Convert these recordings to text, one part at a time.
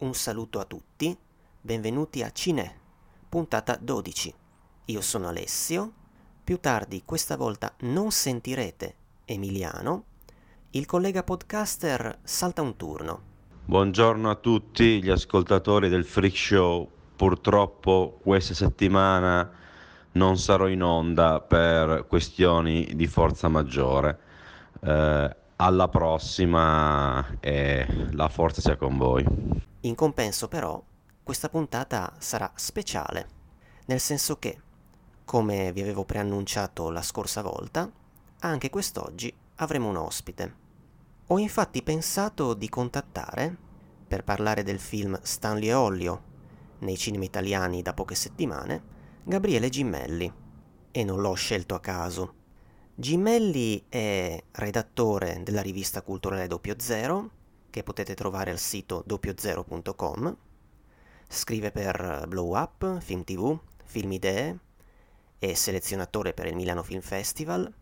un saluto a tutti, benvenuti a Cine, puntata 12. Io sono Alessio, più tardi questa volta non sentirete Emiliano, il collega podcaster salta un turno. Buongiorno a tutti gli ascoltatori del Freak Show, purtroppo questa settimana non sarò in onda per questioni di forza maggiore. Eh, alla prossima e la forza sia con voi. In compenso però, questa puntata sarà speciale, nel senso che, come vi avevo preannunciato la scorsa volta, anche quest'oggi avremo un ospite. Ho infatti pensato di contattare, per parlare del film Stanley e Ollio, nei cinema italiani da poche settimane, Gabriele Gimmelli. E non l'ho scelto a caso Gimelli è redattore della rivista culturale Doppio Zero, che potete trovare al sito doppiozero.com. Scrive per Blow Up, Film TV, Film Idee, è selezionatore per il Milano Film Festival,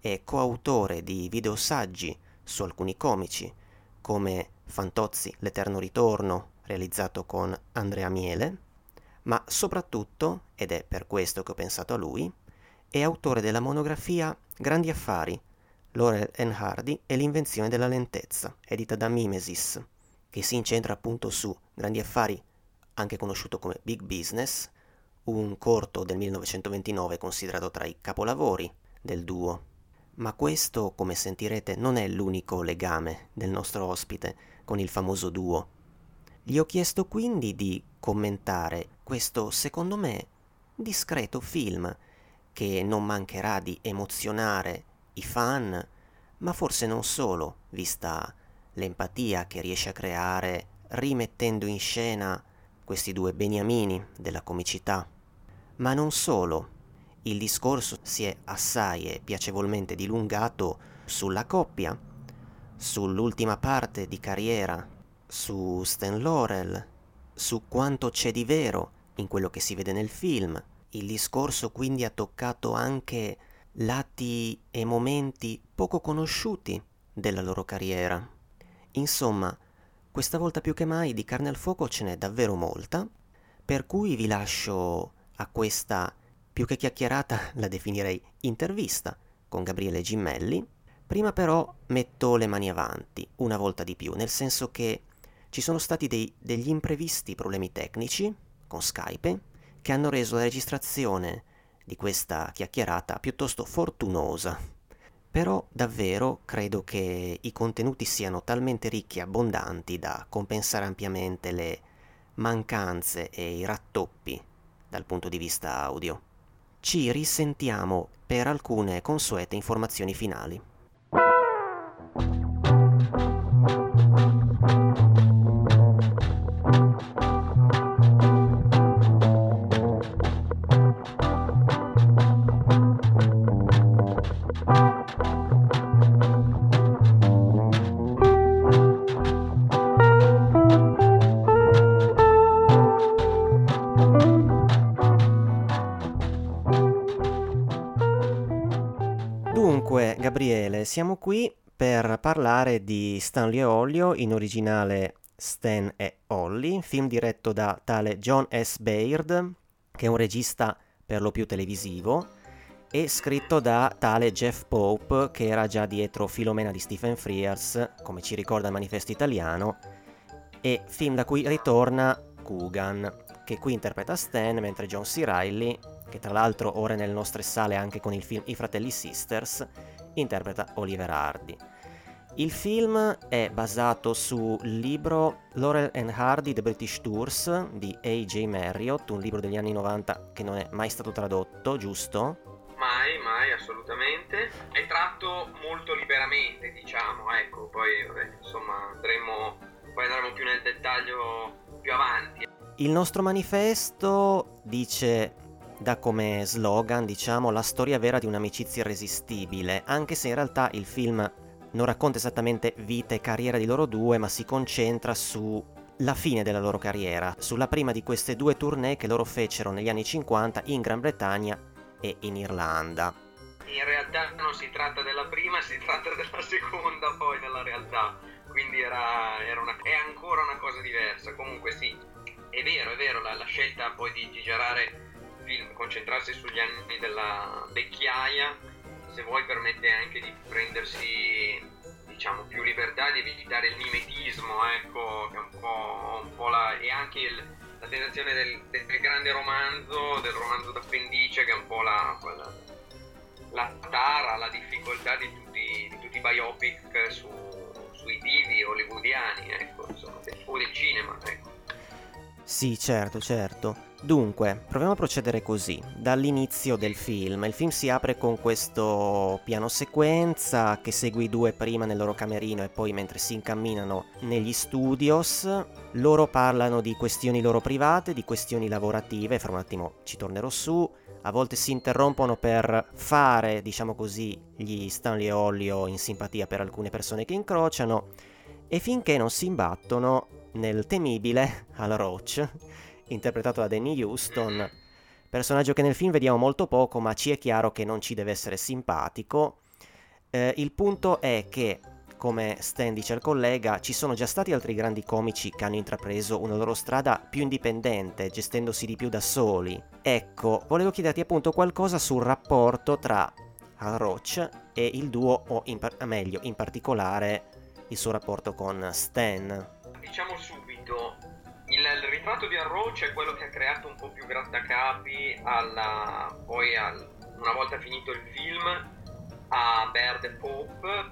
è coautore di videosaggi su alcuni comici, come Fantozzi, l'Eterno Ritorno, realizzato con Andrea Miele, ma soprattutto, ed è per questo che ho pensato a lui, è autore della monografia Grandi Affari, Laurel and Hardy e l'invenzione della lentezza, edita da Mimesis, che si incentra appunto su Grandi Affari, anche conosciuto come Big Business, un corto del 1929 considerato tra i capolavori del duo. Ma questo, come sentirete, non è l'unico legame del nostro ospite con il famoso duo. Gli ho chiesto quindi di commentare questo, secondo me, discreto film che non mancherà di emozionare i fan, ma forse non solo, vista l'empatia che riesce a creare rimettendo in scena questi due beniamini della comicità. Ma non solo, il discorso si è assai e piacevolmente dilungato sulla coppia, sull'ultima parte di carriera, su Stan Laurel, su quanto c'è di vero in quello che si vede nel film, il discorso quindi ha toccato anche lati e momenti poco conosciuti della loro carriera. Insomma, questa volta più che mai di carne al fuoco ce n'è davvero molta, per cui vi lascio a questa più che chiacchierata la definirei intervista con Gabriele Gimmelli. Prima però metto le mani avanti, una volta di più, nel senso che ci sono stati dei, degli imprevisti problemi tecnici con Skype che hanno reso la registrazione di questa chiacchierata piuttosto fortunosa. Però davvero credo che i contenuti siano talmente ricchi e abbondanti da compensare ampiamente le mancanze e i rattoppi dal punto di vista audio. Ci risentiamo per alcune consuete informazioni finali. Siamo qui per parlare di Stanley e Olio, in originale Stan e Ollie, film diretto da tale John S. Baird, che è un regista per lo più televisivo, e scritto da tale Jeff Pope, che era già dietro Filomena di Stephen Frears, come ci ricorda il manifesto italiano, e film da cui ritorna Coogan, che qui interpreta Stan, mentre John C. Reilly, che tra l'altro ora è nelle nostre sale anche con il film I fratelli Sisters, interpreta Oliver Hardy. Il film è basato sul libro Laurel and Hardy The British Tours di A.J. Marriott, un libro degli anni 90 che non è mai stato tradotto, giusto? Mai, mai, assolutamente. È tratto molto liberamente, diciamo, ecco, poi vabbè, insomma andremo, poi andremo più nel dettaglio più avanti. Il nostro manifesto dice dà come slogan, diciamo, la storia vera di un'amicizia irresistibile, anche se in realtà il film non racconta esattamente vita e carriera di loro due, ma si concentra sulla fine della loro carriera, sulla prima di queste due tournée che loro fecero negli anni 50 in Gran Bretagna e in Irlanda. In realtà non si tratta della prima, si tratta della seconda poi nella realtà, quindi era, era una, è ancora una cosa diversa. Comunque vero, la, la scelta poi di girare film, concentrarsi sugli anni della vecchiaia, se vuoi permette anche di prendersi diciamo più libertà di evitare il mimetismo, ecco, che è un po', un po la, e anche il, la tentazione del, del, grande romanzo, del romanzo d'appendice, che è un po' la, la, la tara, la difficoltà di tutti, di tutti i biopic su, sui divi hollywoodiani, ecco, insomma, o del cinema, ecco. Sì, certo, certo. Dunque, proviamo a procedere così. Dall'inizio del film, il film si apre con questo piano sequenza che segue i due prima nel loro camerino e poi mentre si incamminano negli studios. Loro parlano di questioni loro private, di questioni lavorative, fra un attimo ci tornerò su. A volte si interrompono per fare, diciamo così, gli Stanley Olio in simpatia per alcune persone che incrociano e finché non si imbattono nel temibile Al Roach, interpretato da Danny Houston, personaggio che nel film vediamo molto poco, ma ci è chiaro che non ci deve essere simpatico. Eh, il punto è che, come Stan dice al collega, ci sono già stati altri grandi comici che hanno intrapreso una loro strada più indipendente, gestendosi di più da soli. Ecco, volevo chiederti appunto qualcosa sul rapporto tra Al Roach e il duo, o in par- meglio, in particolare il suo rapporto con Stan diciamo subito, il, il ritratto di Arrow è quello che ha creato un po' più grattacapi alla, poi al, una volta finito il film a Baird e Pope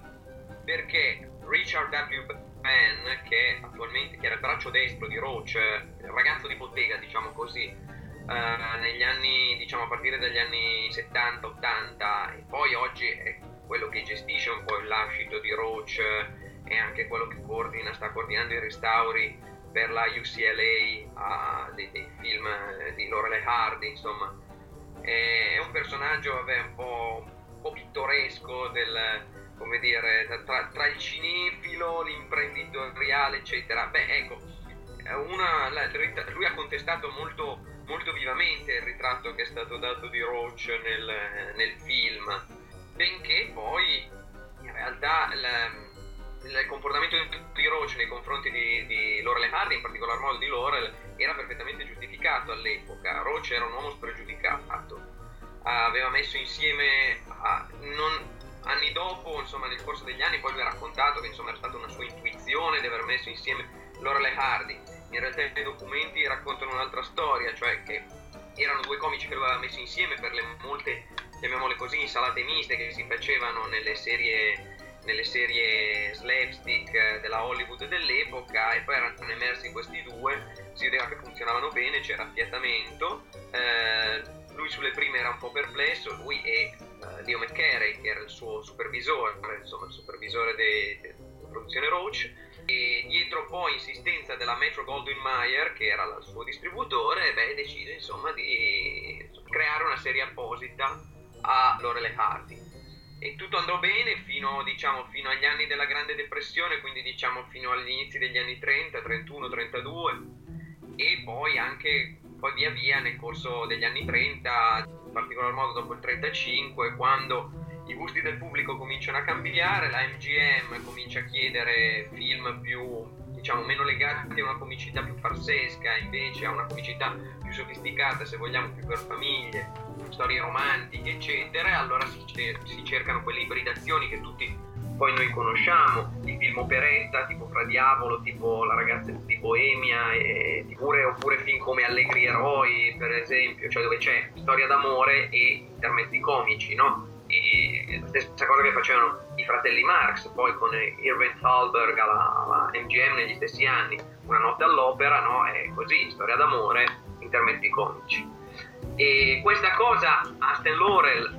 perché Richard W. Penn che attualmente che era il braccio destro di Roach il ragazzo di bottega diciamo così eh, negli anni diciamo a partire dagli anni 70-80 e poi oggi è quello che gestisce un po' il lascito di Roach è anche quello che coordina, sta coordinando i restauri per la UCLA uh, dei, dei, film eh, di Lorelei Hardy, insomma. È, è un personaggio vabbè, un, po', un, po', pittoresco del, come dire, tra, tra, il cinefilo, l'imprenditoriale, eccetera. Beh, ecco, una, la, lui ha contestato molto, molto, vivamente il ritratto che è stato dato di Roach nel, nel film, benché poi in realtà... La, il comportamento di Roach nei confronti di, di Laurel Hardy, in particolar modo di Laurel, era perfettamente giustificato all'epoca. Roach era un uomo spregiudicato, aveva messo insieme, non, anni dopo, insomma nel corso degli anni, poi lui ha raccontato che insomma era stata una sua intuizione di aver messo insieme Laurel e Hardy. In realtà i documenti raccontano un'altra storia, cioè che erano due comici che lui aveva messo insieme per le molte, chiamiamole così, insalate miste che si facevano nelle serie nelle serie slapstick eh, della Hollywood dell'epoca e poi erano emersi questi due, si vedeva che funzionavano bene, c'era affiatamento, eh, lui sulle prime era un po' perplesso, lui e uh, Leo McCarey che era il suo supervisore, insomma il supervisore della produzione Roach, e dietro poi insistenza della Metro Goldwyn Mayer che era il suo distributore, beh, decide insomma di creare una serie apposita a Lorelei Hardy e tutto andò bene fino, diciamo, fino, agli anni della Grande Depressione, quindi diciamo fino agli inizi degli anni 30, 31, 32 e poi anche poi via via nel corso degli anni 30, in particolar modo dopo il 35, quando i gusti del pubblico cominciano a cambiare, la MGM comincia a chiedere film più diciamo meno legati a una comicità più farsesca, invece a una comicità più sofisticata, se vogliamo più per famiglie, storie romantiche, eccetera, allora si, si cercano quelle ibridazioni che tutti poi noi conosciamo, il film operetta tipo Fra Diavolo, tipo La ragazza di Boemia, e, oppure, oppure film come Allegri Eroi, per esempio, cioè dove c'è storia d'amore e intermezzi comici, no? E la stessa cosa che facevano i fratelli Marx, poi con Irving Thalberg alla, alla MGM negli stessi anni, Una notte all'opera, no? È così, storia d'amore, intermezzi comici. E questa cosa a Stan Laurel,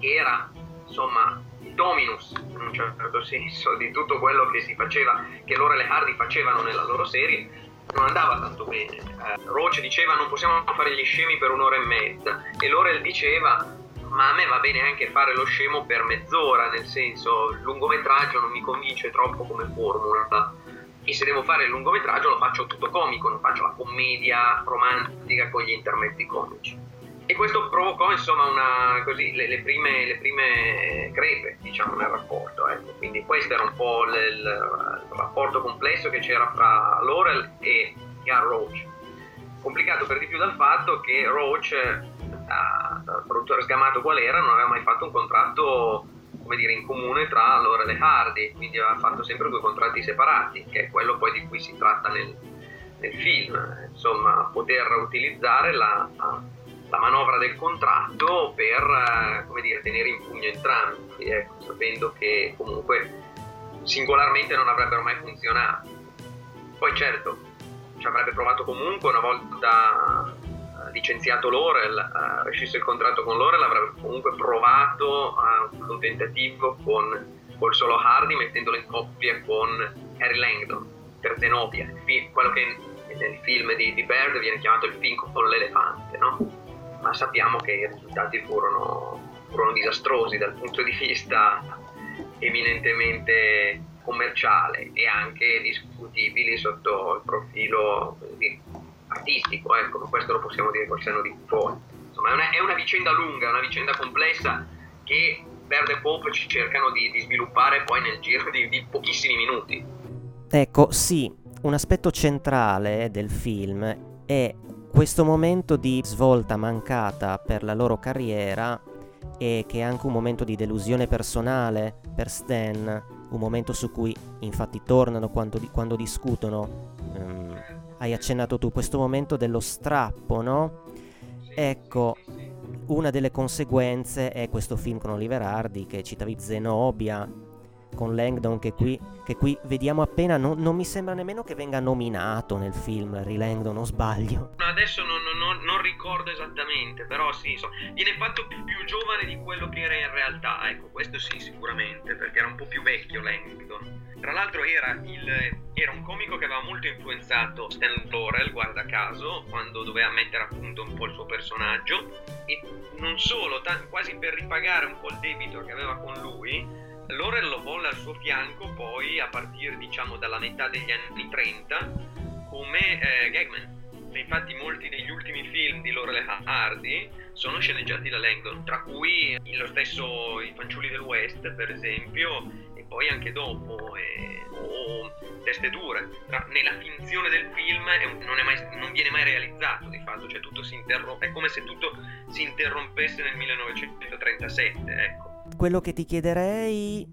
che era insomma il dominus in un certo senso di tutto quello che si faceva, che Laurel e Hardy facevano nella loro serie, non andava tanto bene. Eh, Roach diceva non possiamo fare gli scemi per un'ora e mezza e Laurel diceva ma a me va bene anche fare lo scemo per mezz'ora, nel senso il lungometraggio non mi convince troppo come formula e se devo fare il lungometraggio lo faccio tutto comico, non faccio la commedia romantica con gli intermezzi comici. E questo provocò insomma una, così, le, le, prime, le, prime, crepe diciamo, nel rapporto. Ecco. Quindi questo era un po' il, il, rapporto complesso che c'era fra Laurel e Gar Roach. complicato per di più dal fatto che Roach, da, da produttore sgamato qual era, non aveva mai fatto un contratto come dire, in comune tra Laurel e Hardy, quindi aveva fatto sempre due contratti separati, che è quello poi di cui si tratta nel, nel film, insomma poter utilizzare la, la manovra del contratto per come dire, tenere in pugno entrambi, ecco, sapendo che comunque singolarmente non avrebbero mai funzionato. Poi certo, ci avrebbe provato comunque una volta licenziato Laurel, uh, rescisso il contratto con Laurel, avrebbe comunque provato uh, un tentativo con col solo Hardy mettendolo in coppia con Harry Langdon per Zenobia, quello che nel film di, di Bird viene chiamato il film con l'elefante, no? Ma sappiamo che i risultati furono, furono disastrosi dal punto di vista eminentemente commerciale e anche discutibili sotto il profilo così, artistico, ecco, questo lo possiamo dire col senno di poi. Insomma, è una, è una, vicenda lunga, una vicenda complessa che Verde Pop ci cercano di, di sviluppare poi nel giro di, di pochissimi minuti. Ecco, sì, un aspetto centrale del film è questo momento di svolta mancata per la loro carriera e che è anche un momento di delusione personale per Stan, un momento su cui infatti tornano quando, quando discutono um, hai accennato tu, questo momento dello strappo, no? Ecco, una delle conseguenze è questo film con Oliver Hardy che citavi Zenobia, con Langdon che qui, che qui vediamo appena, non, non, mi sembra nemmeno che venga nominato nel film Harry Langdon, non sbaglio. Adesso non, non, non ricordo esattamente, però sì, so, viene fatto più, più, giovane di quello che era in realtà, ecco, questo sì sicuramente, perché era un po' più vecchio Langdon. Tra l'altro era, il, era un comico che aveva molto influenzato Stan Laurel, guarda caso, quando doveva mettere a punto un po' il suo personaggio, e non solo, t- quasi per ripagare un po' il debito che aveva con lui, Laurel lo volle al suo fianco poi a partire diciamo dalla metà degli anni 30 come eh, gagman. Infatti molti degli ultimi film di Laurel Hardy sono sceneggiati da Langdon, tra cui lo stesso I fanciulli del West per esempio e poi anche dopo eh, o Teste dure. Tra, nella finzione del film non, mai, non, viene mai realizzato di fatto, cioè tutto si interrompe, è come se tutto si interrompesse nel 1937, ecco quello che ti chiederei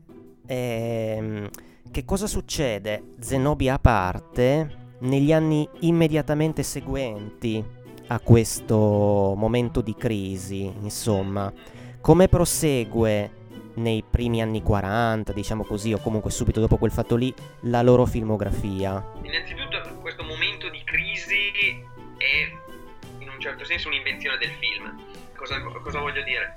è mm, che cosa succede, Zenobia a parte, negli anni immediatamente seguenti a questo momento di crisi, insomma, come prosegue nei primi anni 40, diciamo così, o comunque subito dopo quel fatto lì, la loro filmografia? Innanzitutto questo momento di crisi è in un certo senso un'invenzione del film. Cosa, cosa voglio dire?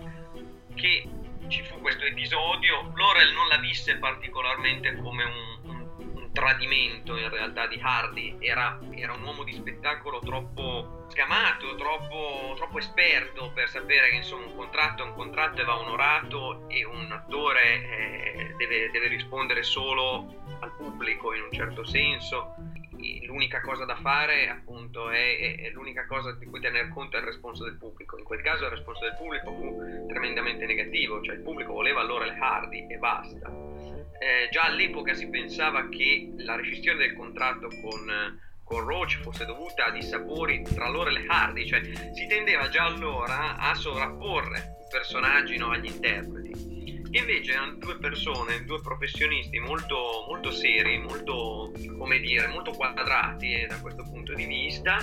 Che ci fu questo episodio, Laurel non la visse particolarmente come un, un, un tradimento in realtà di Hardy, era, era, un uomo di spettacolo troppo scamato, troppo, troppo esperto per sapere che insomma un contratto è un contratto e va onorato e un attore eh, deve, deve rispondere solo al pubblico in un certo senso l'unica cosa da fare appunto è, è, è, l'unica cosa di cui tener conto è il responso del pubblico. In quel caso il responso del pubblico fu tremendamente negativo cioè il pubblico voleva allora le Hardy e basta. Eh, già all'epoca si pensava che la rescissione del contratto con, con Roach fosse dovuta a dissapori tra loro e le Hardy cioè si tendeva già allora a sovrapporre i personaggi no, agli interpreti Invece erano due persone, due professionisti molto, molto seri, molto, come dire, molto quadrati eh, da questo punto di vista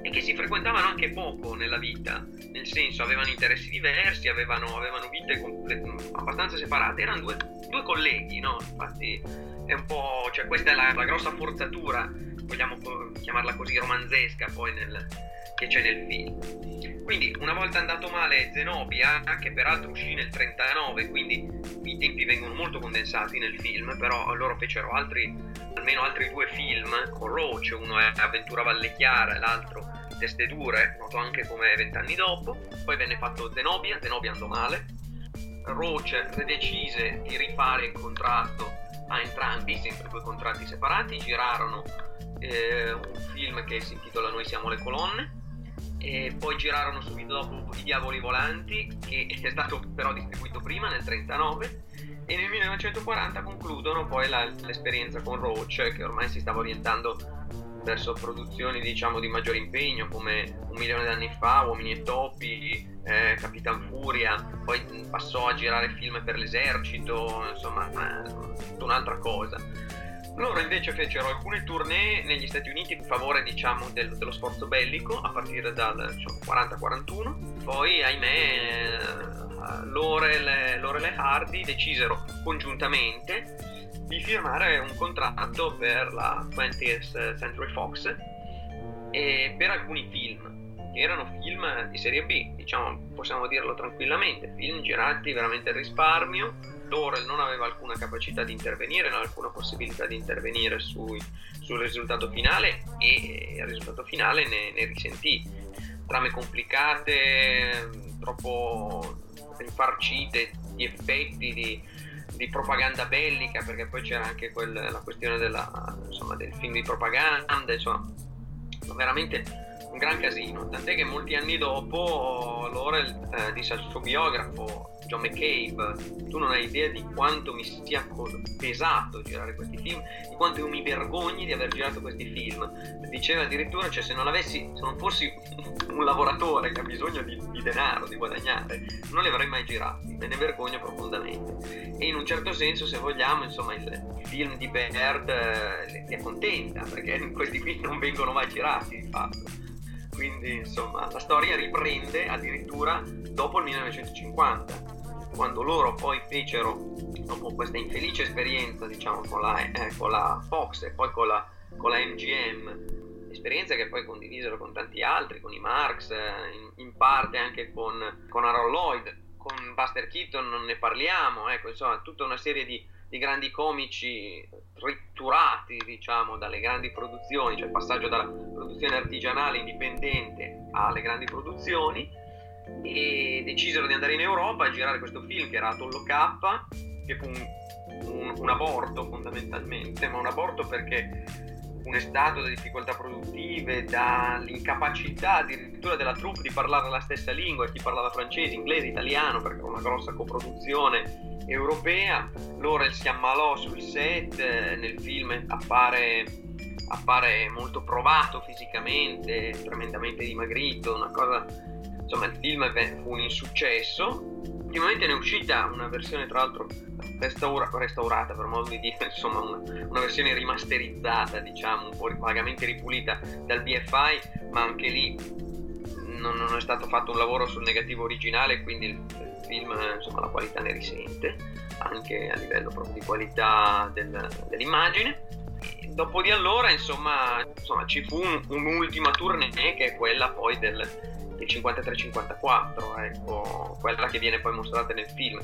e che si frequentavano anche poco nella vita, nel senso avevano interessi diversi, avevano, avevano vite complet- abbastanza separate, erano due, due, colleghi, no? Infatti è un po', cioè questa è la, la grossa forzatura, vogliamo chiamarla così, romanzesca poi nel, che c'è nel film. Quindi una volta andato male Zenobia, che peraltro uscì nel 39, quindi i tempi vengono molto condensati nel film, però loro fecero altri, almeno altri due film con Roach, uno è Avventura Valle Chiara e l'altro Teste Dure, noto anche come vent'anni dopo. Poi venne fatto Zenobia, Zenobia andò male. Roach decise di rifare il contratto a entrambi, sempre due contratti separati, girarono eh, un film che si intitola Noi siamo le colonne e poi girarono subito dopo I Diavoli Volanti, che è stato però distribuito prima, nel 39, e nel 1940 concludono poi la, l'esperienza con Roach, che ormai si stava orientando verso produzioni diciamo di maggiore impegno come Un milione d'anni fa, Uomini e Topi, eh, Capitan Furia, poi passò a girare film per l'esercito, insomma, tutta un'altra cosa. Loro invece fecero alcune tournée negli Stati Uniti in favore diciamo, del, dello sforzo bellico a partire dal diciamo, 40-41, poi ahimè Laurel, Laurel e Hardy decisero congiuntamente di firmare un contratto per la 20th Century Fox e per alcuni film che erano film di serie B, diciamo, possiamo dirlo tranquillamente, film girati veramente al risparmio. Laurel non aveva alcuna capacità di intervenire, non alcuna possibilità di intervenire sui, sul risultato finale e il risultato finale ne, ne risentì. Trame complicate, troppo infarcite di effetti, di, di propaganda bellica, perché poi c'era anche quel, la questione della, insomma, del film di propaganda, insomma, veramente un gran casino, tant'è che molti anni dopo Laurel eh, disse al suo biografo John McCabe, tu non hai idea di quanto mi sia pesato girare questi film, di quanto io mi vergogni di aver girato questi film. Diceva addirittura, cioè se non avessi, se non fossi un lavoratore che ha bisogno di, di denaro, di guadagnare, non li avrei mai girati, me ne vergogno profondamente. E in un certo senso, se vogliamo, insomma, il film di Baird eh, li accontenta, perché questi film non vengono mai girati, di fatto quindi insomma la storia riprende addirittura dopo il 1950 quando loro poi fecero dopo questa infelice esperienza diciamo con la, eh, con la Fox e poi con la, con la MGM esperienza che poi condivisero con tanti altri con i Marx eh, in, in, parte anche con, con Harold Lloyd con Buster Keaton non ne parliamo ecco insomma tutta una serie di di grandi comici ritturati, diciamo, dalle grandi produzioni, cioè il passaggio dalla produzione artigianale indipendente alle grandi produzioni e decisero di andare in Europa a girare questo film che era Atollo K, che fu un, un, un aborto fondamentalmente, ma un aborto perché funestato da difficoltà produttive, dall'incapacità addirittura della troupe di parlare la stessa lingua, chi parlava francese, inglese, italiano, perché era una grossa coproduzione europea. Laurel si ammalò sul set, nel film appare, appare molto provato fisicamente, tremendamente dimagrito, una cosa... Insomma, il film fu un insuccesso. Ultimamente ne è uscita una versione, tra l'altro, restaura, restaurata per modo di dire, insomma una, una, versione rimasterizzata, diciamo, un po' vagamente ripulita dal BFI, ma anche lì non, non è stato fatto un lavoro sul negativo originale, quindi il, il film, insomma, la qualità ne risente, anche a livello proprio di qualità del, dell'immagine. Dopo di allora, insomma, insomma ci fu un, un'ultima tournée che è quella poi del, del 53-54, ecco, quella che viene poi mostrata nel film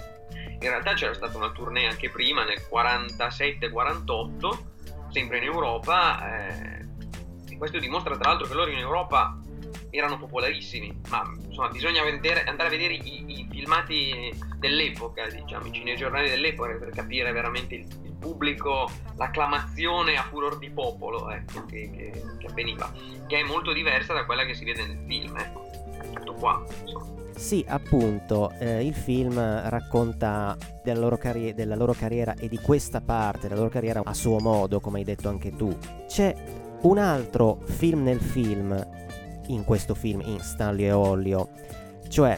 in realtà c'era stata una tournée anche prima, nel 47-48, sempre in Europa. Eh, questo dimostra tra l'altro che loro in Europa erano popolarissimi, ma insomma bisogna vedere, andare a vedere i, i, filmati dell'epoca, diciamo, i cinegiornali dell'epoca per capire veramente il, il pubblico, l'acclamazione a furor di popolo ecco, che, che, che, avveniva, che è molto diversa da quella che si vede nel film, ecco, tutto qua, insomma. Sì, appunto, eh, il film racconta della loro, carri- della loro, carriera e di questa parte della loro carriera a suo modo, come hai detto anche tu. C'è un altro film nel film, in questo film, in Stanley e Ollio, cioè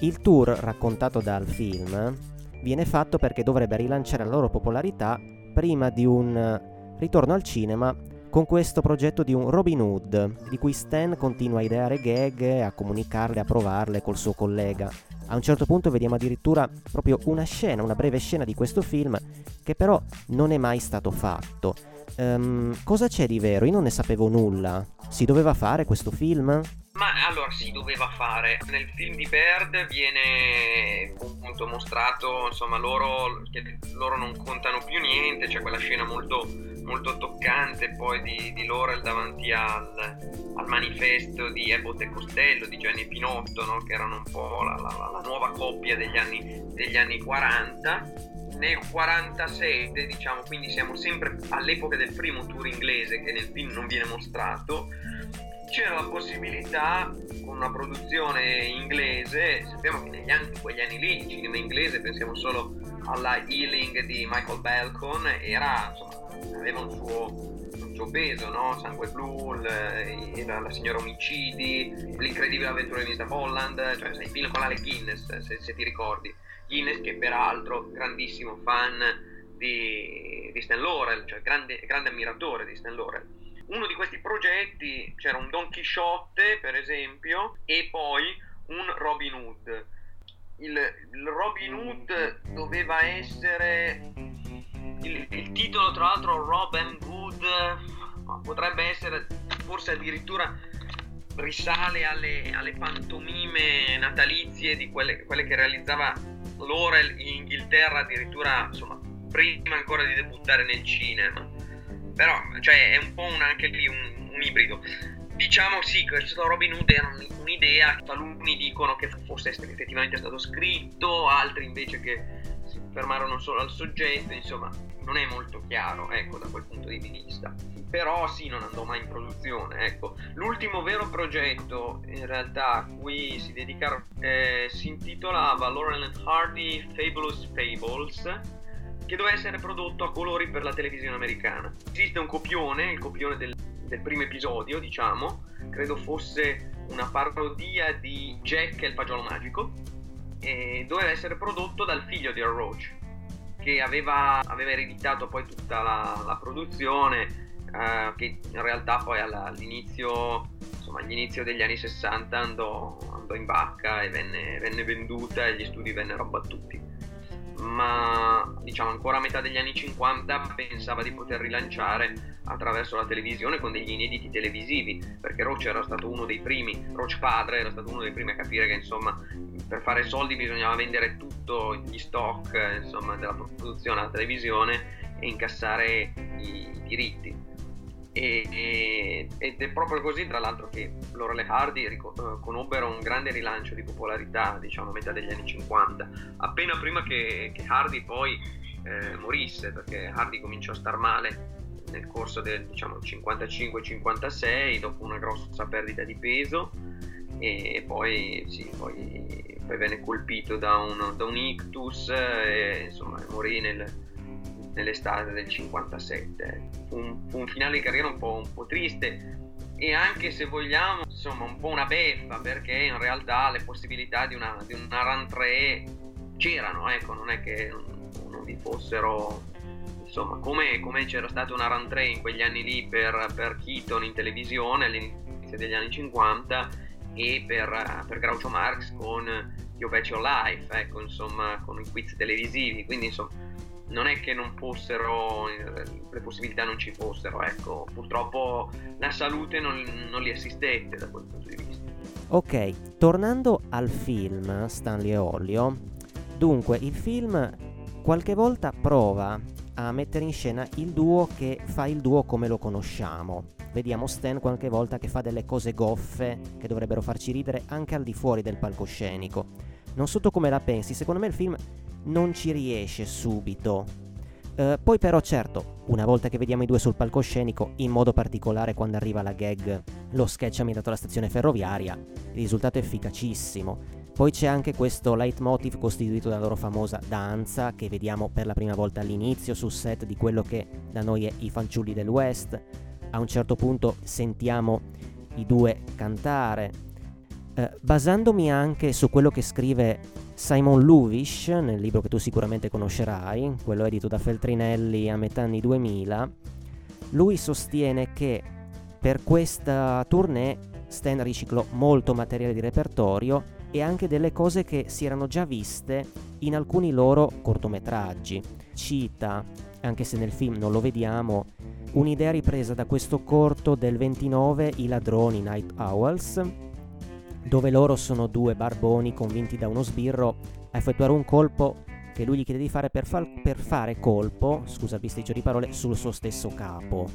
il tour raccontato dal film viene fatto perché dovrebbe rilanciare la loro popolarità prima di un ritorno al cinema con questo progetto di un Robin Hood, di cui Stan continua a ideare gag, a comunicarle, a provarle col suo collega. A un certo punto vediamo addirittura proprio una scena, una breve scena di questo film, che però non è mai stato fatto. Um, cosa c'è di vero? Io non ne sapevo nulla. Si doveva fare questo film? Ma allora si doveva fare. Nel film di Bird viene appunto mostrato, insomma, loro, che loro non contano più niente, c'è quella scena molto, molto toccante poi di, di Laurel davanti al, al, manifesto di Abbott e Costello, di Gianni Pinotto, no? che erano un po' la, la, la nuova coppia degli anni, degli anni 40 nel 47, diciamo, quindi siamo sempre all'epoca del primo tour inglese che nel film non viene mostrato c'era la possibilità con una produzione inglese, sappiamo che negli anni, in quegli anni lì il cinema inglese, pensiamo solo alla Healing di Michael Balcon, era, insomma, aveva un suo, un suo peso, no? Sangue blu, la, la signora Omicidi, l'incredibile avventura di Mr. Holland, cioè sai, film con Alec Guinness, se, se, ti ricordi. Guinness che peraltro grandissimo fan di, di Stan Laurel, cioè grande, grande ammiratore di Stan Laurel uno di questi progetti c'era un Don Chisciotte, per esempio, e poi un Robin Hood. Il, il Robin Hood doveva essere il, il, titolo, tra l'altro, Robin Hood, potrebbe essere forse addirittura risale alle, alle pantomime natalizie di quelle, quelle che realizzava Laurel in Inghilterra, addirittura insomma prima ancora di debuttare nel cinema però cioè, è un po' un, anche lì un, un ibrido. Diciamo sì, questo Robin Hood era un'idea, taluni dicono che fosse effettivamente stato scritto, altri invece che si fermarono solo al soggetto, insomma non è molto chiaro ecco, da quel punto di vista. Però sì, non andò mai in produzione. Ecco. L'ultimo vero progetto in realtà a cui si dedicarono eh, si intitolava Laurel and Hardy Fabulous Fables che doveva essere prodotto a colori per la televisione americana. Esiste un copione, il copione del, del primo episodio, diciamo, credo fosse una parodia di Jack e il fagiolo magico, e doveva essere prodotto dal figlio di Al Roach, che aveva, aveva ereditato poi tutta la, la produzione, eh, che in realtà poi all'inizio, insomma, all'inizio degli anni 60 andò, andò in vacca e venne, venne venduta e gli studi vennero abbattuti ma diciamo ancora a metà degli anni 50 pensava di poter rilanciare attraverso la televisione con degli inediti televisivi, perché Roach era stato uno dei primi, Roach padre era stato uno dei primi a capire che insomma per fare soldi bisognava vendere tutto gli stock insomma, della produzione alla televisione e incassare i diritti. E, e, ed è proprio così, tra l'altro, che Laurel e Hardy rico- eh, conobbero un grande rilancio di popolarità, diciamo, a metà degli anni 50, appena prima che, che Hardy poi eh, morisse, perché Hardy cominciò a star male nel corso del diciamo, 55-56, dopo una grossa perdita di peso, e poi, sì, poi, poi venne colpito da un, da un ictus e insomma morì nel nell'estate del 57. Fu un, un finale di carriera un po', un po', triste e anche se vogliamo insomma un po' una beffa perché in realtà le possibilità di una, di una run 3 c'erano, ecco, non è che non, non vi fossero insomma come, come, c'era stata una run 3 in quegli anni lì per, per Keaton in televisione all'inizio degli anni 50 e per, per Groucho Marx con You Bet Your Life, ecco, insomma, con i quiz televisivi, quindi insomma non è che non fossero, le possibilità non ci fossero, ecco, purtroppo la salute non, non li assistette da quel punto di vista. Ok, tornando al film Stanley e Ollio, dunque il film qualche volta prova a mettere in scena il duo che fa il duo come lo conosciamo. Vediamo Stan qualche volta che fa delle cose goffe che dovrebbero farci ridere anche al di fuori del palcoscenico. Non so tu come la pensi, secondo me il film non ci riesce subito. Uh, poi però certo, una volta che vediamo i due sul palcoscenico, in modo particolare quando arriva la gag, lo sketch ambientato alla stazione ferroviaria, il risultato è efficacissimo. Poi c'è anche questo leitmotiv costituito dalla loro famosa danza che vediamo per la prima volta all'inizio sul set di quello che da noi è I fanciulli del West. A un certo punto sentiamo i due cantare. Uh, basandomi anche su quello che scrive Simon Luvish, nel libro che tu sicuramente conoscerai, quello edito da Feltrinelli a metà anni 2000, lui sostiene che per questa tournée Stan riciclò molto materiale di repertorio e anche delle cose che si erano già viste in alcuni loro cortometraggi. Cita, anche se nel film non lo vediamo, un'idea ripresa da questo corto del 29 I ladroni Night Owls, dove loro sono due barboni convinti da uno sbirro a effettuare un colpo che lui gli chiede di fare per, far, per fare colpo, scusa il bisticcio di parole, sul suo stesso capo.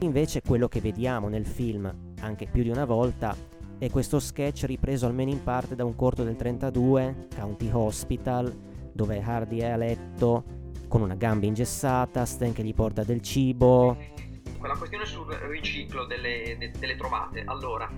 Invece quello che vediamo nel film, anche più di una volta, è questo sketch ripreso almeno in parte da un corto del 32, County Hospital, dove Hardy è a letto con una gamba ingessata, Stan che gli porta del cibo, quella questione sul riciclo delle, de, delle trovate. Allora,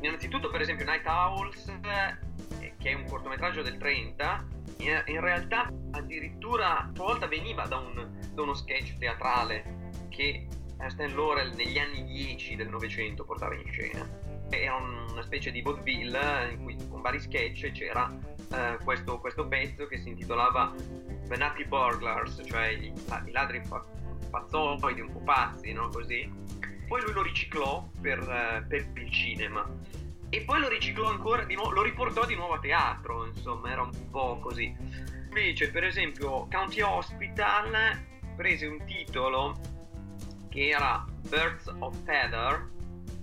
innanzitutto per esempio Night Owls, eh, che è un cortometraggio del 30, in, realtà addirittura a sua volta veniva da, un, da uno sketch teatrale che Stan Laurel negli anni 10 del Novecento portava in scena. Era una specie di vaudeville in cui con vari sketch c'era eh, questo, questo, pezzo che si intitolava The Nutty Burglars, cioè i, i ladri pazzoidi, un po' pazzi, no? Così. Poi lui lo riciclò per, eh, per il cinema e poi lo riciclò ancora di nuovo, lo riportò di nuovo a teatro, insomma, era un po' così. Invece, per esempio, County Hospital prese un titolo che era Birds of Feather,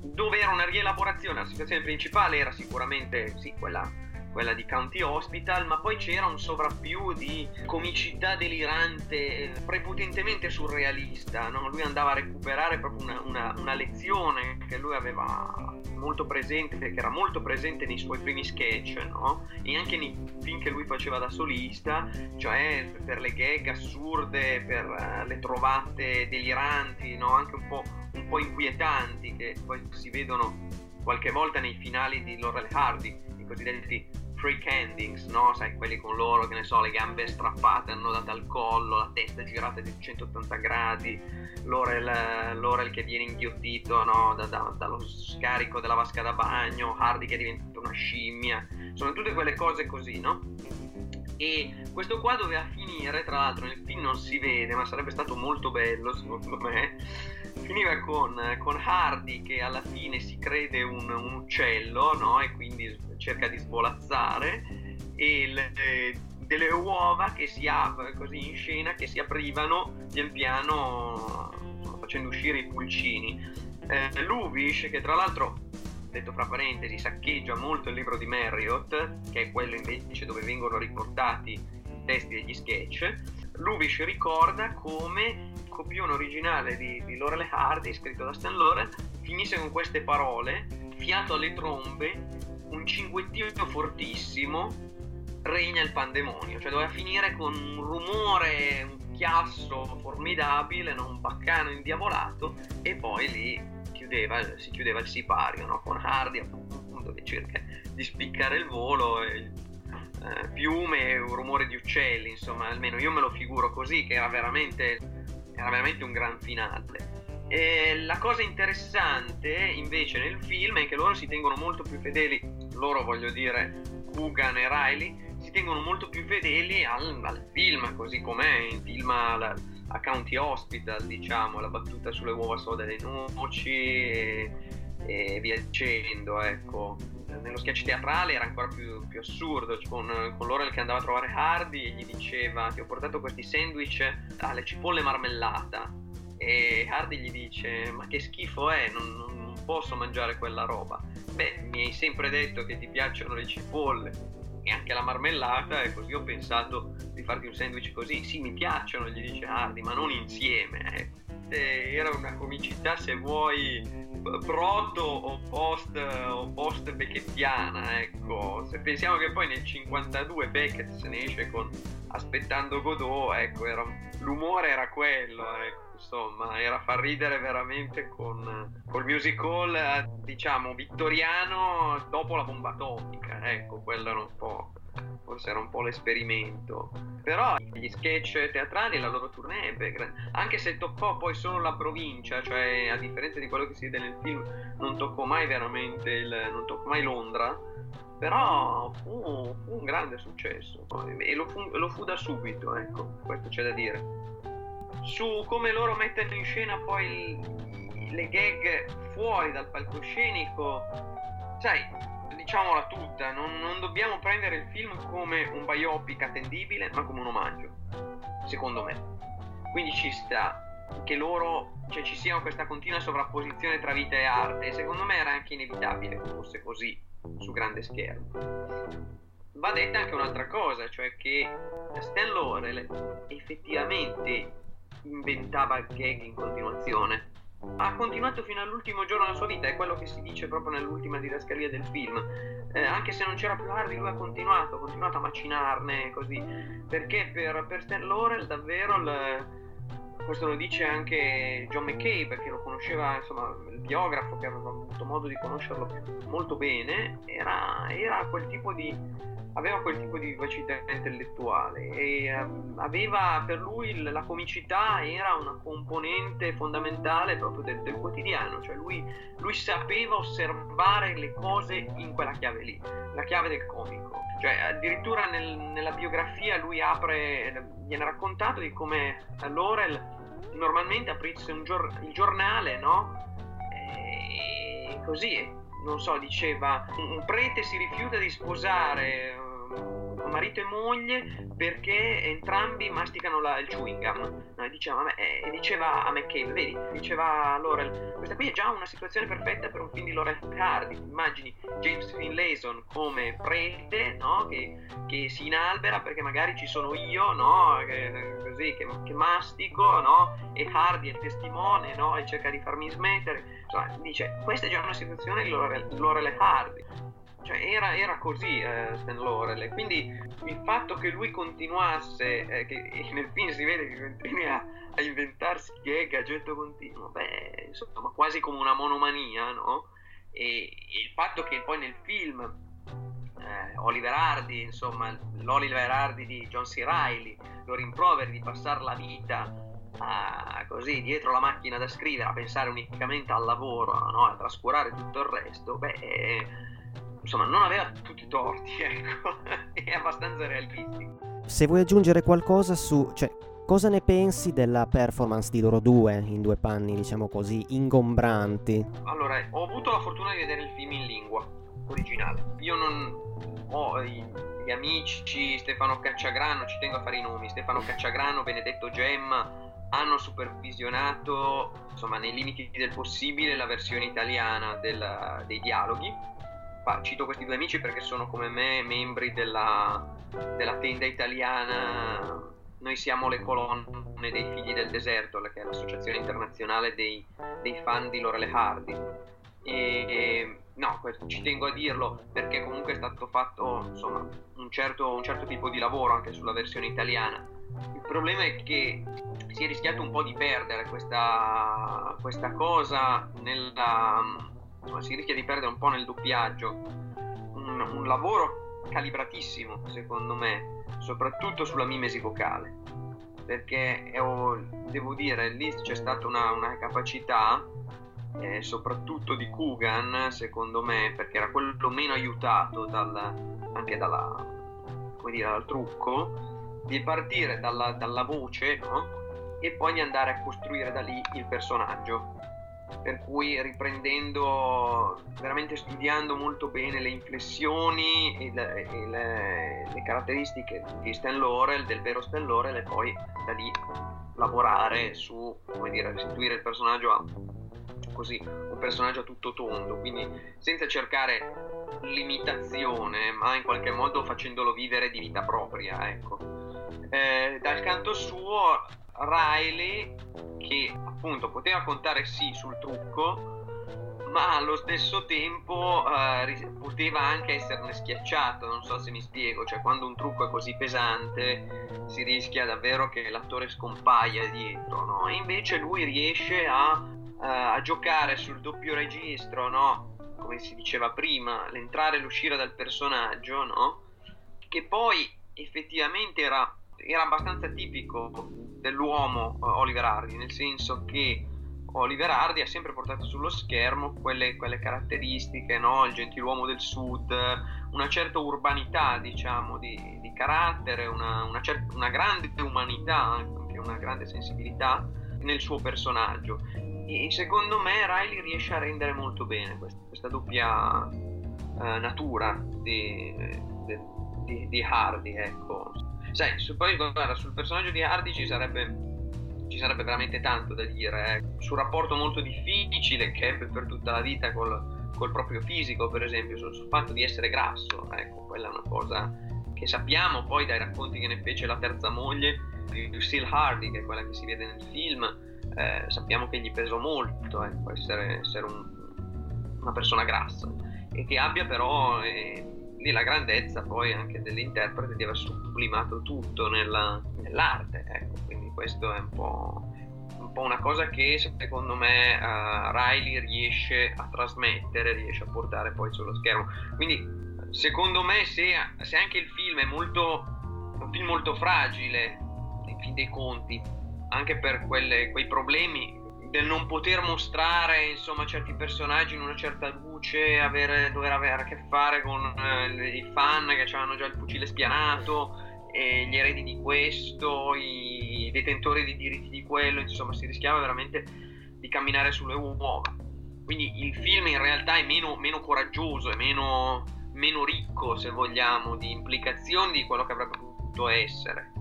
dove era una rielaborazione, la situazione principale era sicuramente, sì, quella quella di County Hospital, ma poi c'era un sovrappiù di comicità delirante, prepotentemente surrealista. No? Lui andava a recuperare proprio una, una, una, lezione che lui aveva molto presente, che era molto presente nei suoi primi sketch, no? e anche nei film che lui faceva da solista, cioè per le gag assurde, per uh, le trovate deliranti, no? anche un po', un po' inquietanti, che poi si vedono qualche volta nei finali di Laurel Hardy, i cosiddetti freak endings, no? Sai, quelli con loro, che ne so, le gambe strappate, annodate al collo, la testa girata di 180 gradi, Laurel, Laurel che viene inghiottito no? da, da, dallo scarico della vasca da bagno, Hardy che diventa una scimmia, sono tutte quelle cose così, no? E questo qua doveva finire, tra l'altro nel film non si vede, ma sarebbe stato molto bello secondo me, finiva con, con Hardy che alla fine si crede un, un uccello, no? E quindi cerca di svolazzare, e le, delle uova che si aprono così in scena, che si aprivano pian piano facendo uscire i pulcini. Eh, Lubish, che tra l'altro detto fra parentesi, saccheggia molto il libro di Marriott, che è quello invece dove vengono riportati i testi degli sketch, Lubish ricorda come il copione originale di, di Laurel Hardy, scritto da Stan Laurel, finisse con queste parole, fiato alle trombe, un cinguettio fortissimo, regna il pandemonio, cioè doveva finire con un rumore, un chiasso formidabile, un baccano indiavolato, e poi lì chiudeva, si chiudeva il sipario no? con Hardy appunto che cerca di spiccare il volo e, piume e un rumore di uccelli insomma almeno io me lo figuro così che era veramente, era veramente un gran finale e la cosa interessante invece nel film è che loro si tengono molto più fedeli loro voglio dire Coogan e Riley si tengono molto più fedeli al, al film così com'è il film al, a County Hospital, diciamo, la battuta sulle uova soda delle noci e, e via dicendo, ecco. Nello sketch teatrale era ancora più, più assurdo, con, con Laurel che andava a trovare Hardy e gli diceva ti ho portato questi sandwich alle cipolle marmellata e Hardy gli dice ma che schifo è, non, non posso mangiare quella roba. Beh, mi hai sempre detto che ti piacciono le cipolle anche la marmellata e così ho pensato di farti un sandwich così. Sì, mi piacciono, gli dice Hardy, ma non insieme. Eh. Era una comicità, se vuoi, proto o post, o post becchettiana, ecco. Se pensiamo che poi nel 52 Beckett se ne esce con Aspettando Godot, ecco, era, l'umore era quello, ecco insomma, era far ridere veramente con col musical, diciamo, vittoriano dopo la bomba atomica, ecco, quello era un po' forse era un po' l'esperimento. Però gli sketch teatrali, la loro tournée ebbe grande. Anche se toccò poi solo la provincia, cioè a differenza di quello che si vede nel film, non toccò mai veramente il, non toccò mai Londra. Però fu, fu un grande successo e lo fu, lo fu da subito, ecco, questo c'è da dire su come loro mettono in scena poi il, le gag fuori dal palcoscenico, sai, diciamola tutta, non, non, dobbiamo prendere il film come un biopic attendibile, ma come un omaggio, secondo me. Quindi ci sta che loro, cioè ci sia questa continua sovrapposizione tra vita e arte, e secondo me era anche inevitabile che fosse così su grande schermo. Va detta anche un'altra cosa, cioè che Stan Laurel effettivamente inventava gag in continuazione. Ha continuato fino all'ultimo giorno della sua vita, è quello che si dice proprio nell'ultima didascalia del film. Eh, anche se non c'era più Hardy, lui ha continuato, ha continuato a macinarne così. Perché per, per Stan Laurel davvero il, questo lo dice anche John McCabe, perché lo conosceva, insomma, il biografo che aveva avuto modo di conoscerlo molto bene, era, era quel tipo di aveva quel tipo di vivacità intellettuale e um, aveva per lui la comicità era una componente fondamentale proprio del, del quotidiano, cioè lui, lui, sapeva osservare le cose in quella chiave lì, la chiave del comico. Cioè, addirittura nel, nella biografia lui apre, viene raccontato di come Laurel normalmente aprisse gior- il giornale, no? E così non so, diceva un prete si rifiuta di sposare marito e moglie perché entrambi masticano la, il chewing gum. No, diceva, eh, diceva, a McCabe, vedi, diceva a Laurel, questa qui è già una situazione perfetta per un film di Laurel Hardy. Immagini James Finlayson come prete, no? che, che, si inalbera perché magari ci sono io, no? che, così, che, che mastico, no? e Hardy è il testimone no? e cerca di farmi smettere. Insomma, dice, questa è già una situazione di Laurel, Laurel Hardy. Cioè, era, era, così eh, Stan Laurel quindi il fatto che lui continuasse, eh, che nel film si vede che continua a, a inventarsi gag a getto continuo, beh, insomma, quasi come una monomania, no? E, e il fatto che poi nel film eh, Oliver Hardy, insomma, l'Oliver Hardy di John C. Reilly, lo rimproveri di passare la vita a, così dietro la macchina da scrivere, a pensare unicamente al lavoro, no? a trascurare tutto il resto, beh insomma non aveva tutti i torti, ecco, è abbastanza realistico. Se vuoi aggiungere qualcosa su, cioè, cosa ne pensi della performance di loro due in due panni, diciamo così, ingombranti? Allora, ho avuto la fortuna di vedere il film in lingua originale. Io non ho gli amici Stefano Cacciagrano, ci tengo a fare i nomi, Stefano Cacciagrano, Benedetto Gemma, hanno supervisionato, insomma, nei limiti del possibile la versione italiana del, dei dialoghi cito questi due amici perché sono come me membri della, della tenda italiana noi siamo le colonne dei figli del deserto, che è l'associazione internazionale dei, dei fan di Lorele Hardy. E, e, no, ci tengo a dirlo perché comunque è stato fatto insomma, un, certo, un certo tipo di lavoro anche sulla versione italiana. Il problema è che si è rischiato un po' di perdere questa, questa cosa nella, si rischia di perdere un po' nel doppiaggio. Un, un lavoro calibratissimo secondo me soprattutto sulla mimesi vocale. Perché ho, devo dire lì c'è stata una, una capacità eh, soprattutto di Kugan secondo me perché era quello meno aiutato dal, anche dalla, dire, dal trucco di partire dalla, dalla voce no? e poi di andare a costruire da lì il personaggio per cui riprendendo, veramente studiando molto bene le inflessioni e, le, e le, le caratteristiche di Stan Laurel, del vero Stan Laurel, e poi da lì lavorare su, come dire, restituire il personaggio a così, un personaggio a tutto tondo, quindi senza cercare l'imitazione, ma in qualche modo facendolo vivere di vita propria, ecco. Eh, dal canto suo Riley che appunto poteva contare sì sul trucco ma allo stesso tempo eh, poteva anche esserne schiacciato, non so se mi spiego, cioè quando un trucco è così pesante si rischia davvero che l'attore scompaia dietro, no? E invece lui riesce a, eh, a giocare sul doppio registro, no? Come si diceva prima, l'entrare e l'uscire dal personaggio, no? Che poi effettivamente era era abbastanza tipico dell'uomo uh, Oliver Hardy, nel senso che Oliver Hardy ha sempre portato sullo schermo quelle, quelle caratteristiche, no? il gentiluomo del sud, una certa urbanità diciamo di, di carattere, una, una, cer- una, grande umanità, anche una grande sensibilità nel suo personaggio. E secondo me Riley riesce a rendere molto bene questa, questa doppia uh, natura di, di, di Hardy. Ecco. Sai, su, poi guarda, sul personaggio di Hardy ci sarebbe ci sarebbe veramente tanto da dire eh. sul rapporto molto difficile che ebbe per tutta la vita col, col proprio fisico per esempio sul, sul, fatto di essere grasso ecco quella è una cosa che sappiamo poi dai racconti che ne fece la terza moglie di Lucille Hardy che è quella che si vede nel film eh, sappiamo che gli pesò molto ecco, essere, essere un, una persona grassa e che abbia però eh, lì la grandezza poi anche dell'interprete di aver sublimato tutto nella, nell'arte, ecco, quindi questo è un po' un po' una cosa che secondo me uh, Riley riesce a trasmettere, riesce a portare poi sullo schermo. Quindi secondo me se, se anche il film è molto, un film molto fragile, in fin dei conti, anche per quelle, quei problemi del non poter mostrare insomma certi personaggi in una certa luce, avere, dover avere a che fare con eh, i fan che avevano già il fucile spianato, e gli eredi di questo, i detentori dei diritti di quello, insomma si rischiava veramente di camminare sulle uova. Quindi il film in realtà è meno, meno coraggioso, è meno, meno ricco se vogliamo di implicazioni di quello che avrebbe potuto essere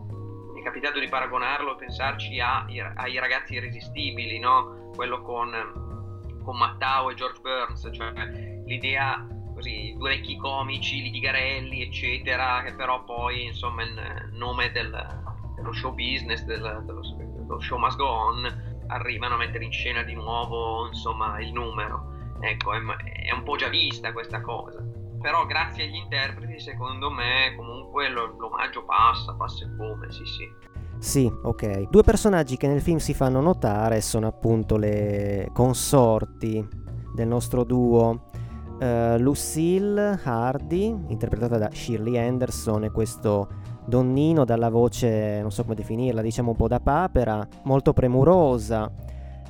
è capitato di paragonarlo, pensarci a, ai ragazzi irresistibili, no? quello con, con Mattao e George Burns, cioè l'idea così, due vecchi comici, litigarelli, eccetera, che però poi insomma il nome del, dello show business, del, dello, dello show must go on, arrivano a mettere in scena di nuovo insomma il numero. Ecco, è, è un po' già vista questa cosa però grazie agli interpreti secondo me comunque l'omaggio passa, passa e come, sì sì. Sì, ok. Due personaggi che nel film si fanno notare sono appunto le consorti del nostro duo. Uh, Lucille Hardy, interpretata da Shirley Anderson, e questo donnino dalla voce, non so come definirla, diciamo un po' da papera, molto premurosa.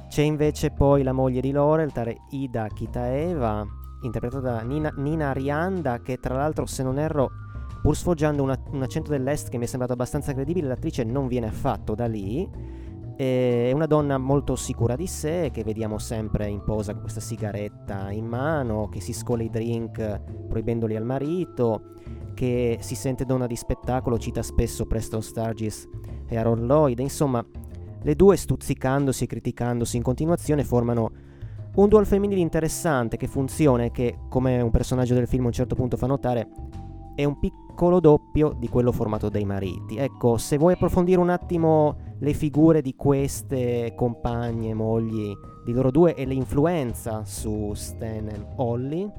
C'è invece poi la moglie di Laurel, tale Ida Kitaeva, interpretata da Nina, Nina Arianda, che tra l'altro, se non erro, pur sfoggiando una, un accento dell'est che mi è sembrato abbastanza credibile, l'attrice non viene affatto da lì. È una donna molto sicura di sé, che vediamo sempre in posa con questa sigaretta in mano, che si scola i drink proibendoli al marito, che si sente donna di spettacolo, cita spesso Preston Sturgis e Aaron Lloyd. Insomma, le due stuzzicandosi e criticandosi in continuazione formano un dual femminile interessante che funziona e che, come un personaggio del film a un certo punto fa notare, è un piccolo doppio di quello formato dai mariti. Ecco, se vuoi approfondire un attimo le figure di queste compagne, mogli di loro due e l'influenza su Stan e Holly.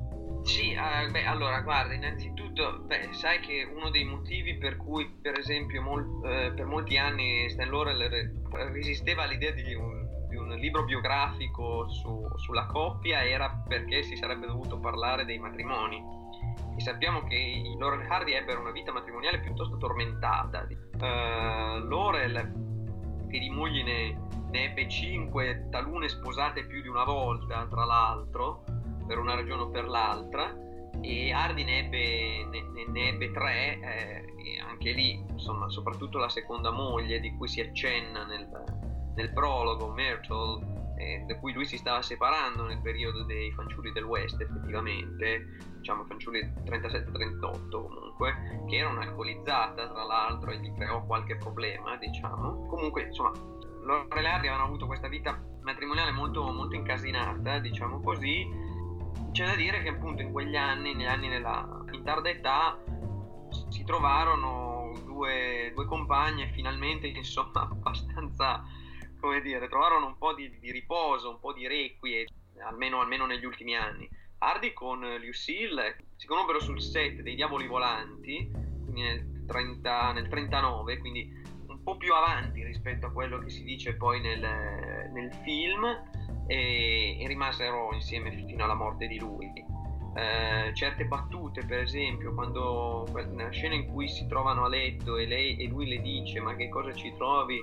Sì, uh, beh, allora guarda, innanzitutto, beh, sai che uno dei motivi per cui, per esempio, mol- eh, per molti anni Stan Laurel resisteva all'idea di un libro biografico su, sulla coppia era perché si sarebbe dovuto parlare dei matrimoni. E sappiamo che i Laurel Hardy ebbero una vita matrimoniale piuttosto tormentata. Uh, Laurel, che di mogli ne, ne ebbe cinque, talune sposate più di una volta, tra l'altro, per una ragione o per l'altra, e Hardy ne ebbe, ne, ne ebbe tre, eh, anche lì, insomma, soprattutto la seconda moglie di cui si accenna nel, nel prologo Myrtle, eh, da cui lui si stava separando nel periodo dei fanciulli del West effettivamente, diciamo fanciulli 37-38 comunque, che era un'alcolizzata tra l'altro e gli creò qualche problema, diciamo. Comunque, insomma, loro Larry avevano avuto questa vita matrimoniale molto, molto incasinata, diciamo così. C'è da dire che appunto in quegli anni, negli anni della in tarda età, si trovarono due, due compagne finalmente, insomma, abbastanza come dire, trovarono un po' di, di riposo, un po' di requie, almeno, almeno negli ultimi anni. Hardy con Lucille si conobbero sul set dei Diavoli Volanti, nel, 30, nel 39, quindi un po' più avanti rispetto a quello che si dice poi nel, nel film, e, e, rimasero insieme fino alla morte di lui. Eh, certe battute, per esempio, quando nella scena in cui si trovano a letto e, lei, e lui le dice: Ma che cosa ci trovi?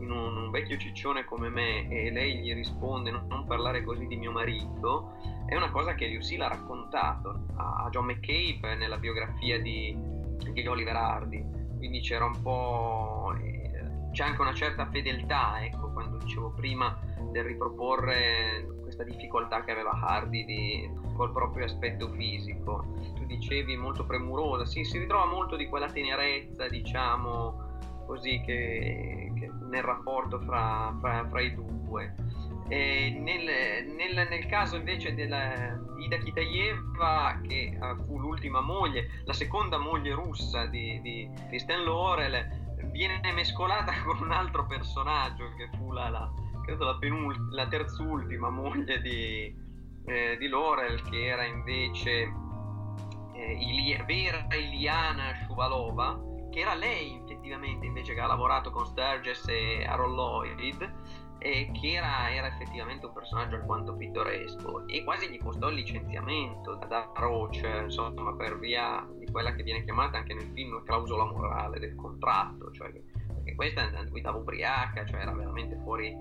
in un, un, vecchio ciccione come me e lei gli risponde non, non parlare così di mio marito, è una cosa che Lucille ha raccontato a, a John McCabe nella biografia di, di, Oliver Hardy, quindi c'era un po'... Eh, c'è anche una certa fedeltà, ecco, quando dicevo prima del riproporre questa difficoltà che aveva Hardy di, col proprio aspetto fisico. Tu dicevi molto premurosa, sì, si ritrova molto di quella tenerezza, diciamo, così che, che nel rapporto fra, fra, fra i due. Nel, nel, nel, caso invece della Ida Kitaeva, che uh, fu l'ultima moglie, la seconda moglie russa di, di, Stan Laurel, viene mescolata con un altro personaggio che fu la, la, credo la, penult- la terzultima moglie di, eh, di Laurel, che era invece eh, Ili- vera Iliana Shuvalova, che era lei effettivamente invece che ha lavorato con Sturges e Aaron Lloyd e che era, era, effettivamente un personaggio alquanto pittoresco e quasi gli costò il licenziamento da Roach, insomma, per via di quella che viene chiamata anche nel film clausola morale del contratto, cioè che, perché questa guidava ubriaca, cioè era veramente fuori,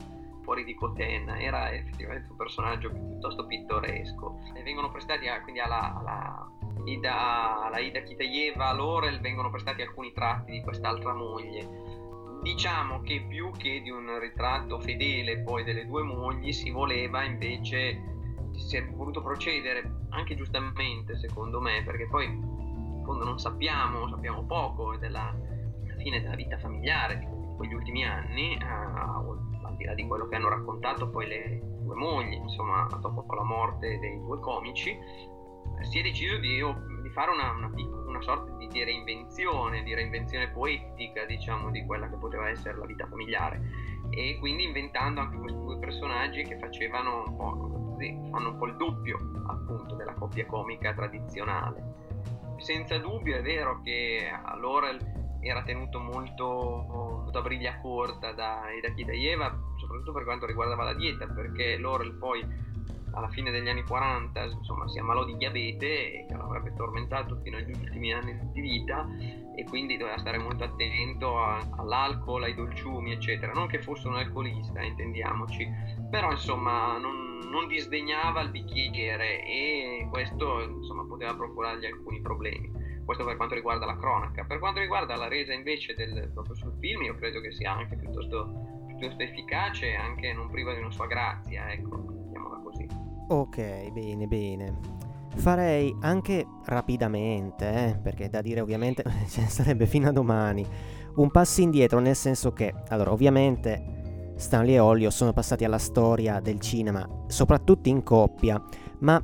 fuori di cotenna, era effettivamente un personaggio piuttosto pittoresco. E vengono prestati a, quindi alla, alla Ida, alla Ida Kitayeva, a Laurel vengono prestati alcuni tratti di quest'altra moglie Diciamo che più che di un ritratto fedele poi delle due mogli si voleva invece, si è voluto procedere anche giustamente secondo me, perché poi in fondo non sappiamo, sappiamo poco della fine della vita familiare di quegli ultimi anni, eh, di là di quello che hanno raccontato poi le due mogli, insomma dopo la morte dei due comici, si è deciso di, di fare una, una, una, sorta di, di, reinvenzione, di reinvenzione poetica, diciamo, di quella che poteva essere la vita familiare. E quindi inventando anche questi due personaggi che facevano un po', così, fanno un po' il doppio appunto della coppia comica tradizionale. Senza dubbio è vero che Laurel era tenuto molto, molto a briglia corta da Eda Kidayeva, soprattutto per quanto riguardava la dieta, perché Laurel poi alla fine degli anni 40 insomma, si ammalò di diabete che lo avrebbe tormentato fino agli ultimi anni di vita e quindi doveva stare molto attento a, all'alcol, ai dolciumi eccetera. Non che fosse un alcolista intendiamoci però insomma non, non disdegnava il bicchiere e questo insomma, poteva procurargli alcuni problemi questo per quanto riguarda la cronaca per quanto riguarda la resa invece del, proprio sul film io credo che sia anche piuttosto, piuttosto efficace anche non priva di una sua grazia ecco Ok, bene, bene. Farei anche rapidamente, eh, perché da dire ovviamente ce ne sarebbe fino a domani, un passo indietro, nel senso che, allora, ovviamente Stanley e Olio sono passati alla storia del cinema, soprattutto in coppia, ma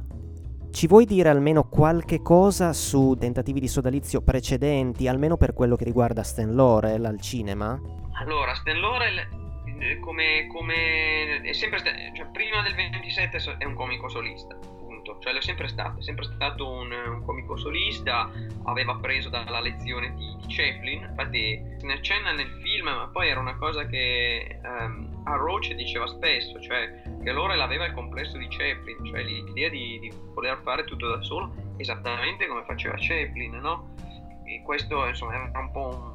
ci vuoi dire almeno qualche cosa su tentativi di sodalizio precedenti, almeno per quello che riguarda Stan Laurel al cinema? Allora, Stan Laurel eh, come, come è sempre stato, cioè, prima del 27 è un comico solista, punto. Cioè, è sempre stato, è sempre stato un, un comico solista, aveva preso dalla lezione di, di Chaplin, infatti se ne accenna nel film, ma poi era una cosa che um, a Roach diceva spesso, cioè che Lore aveva il complesso di Chaplin, cioè l'idea di, di voler fare tutto da solo, esattamente come faceva Chaplin, no? E questo insomma era un po'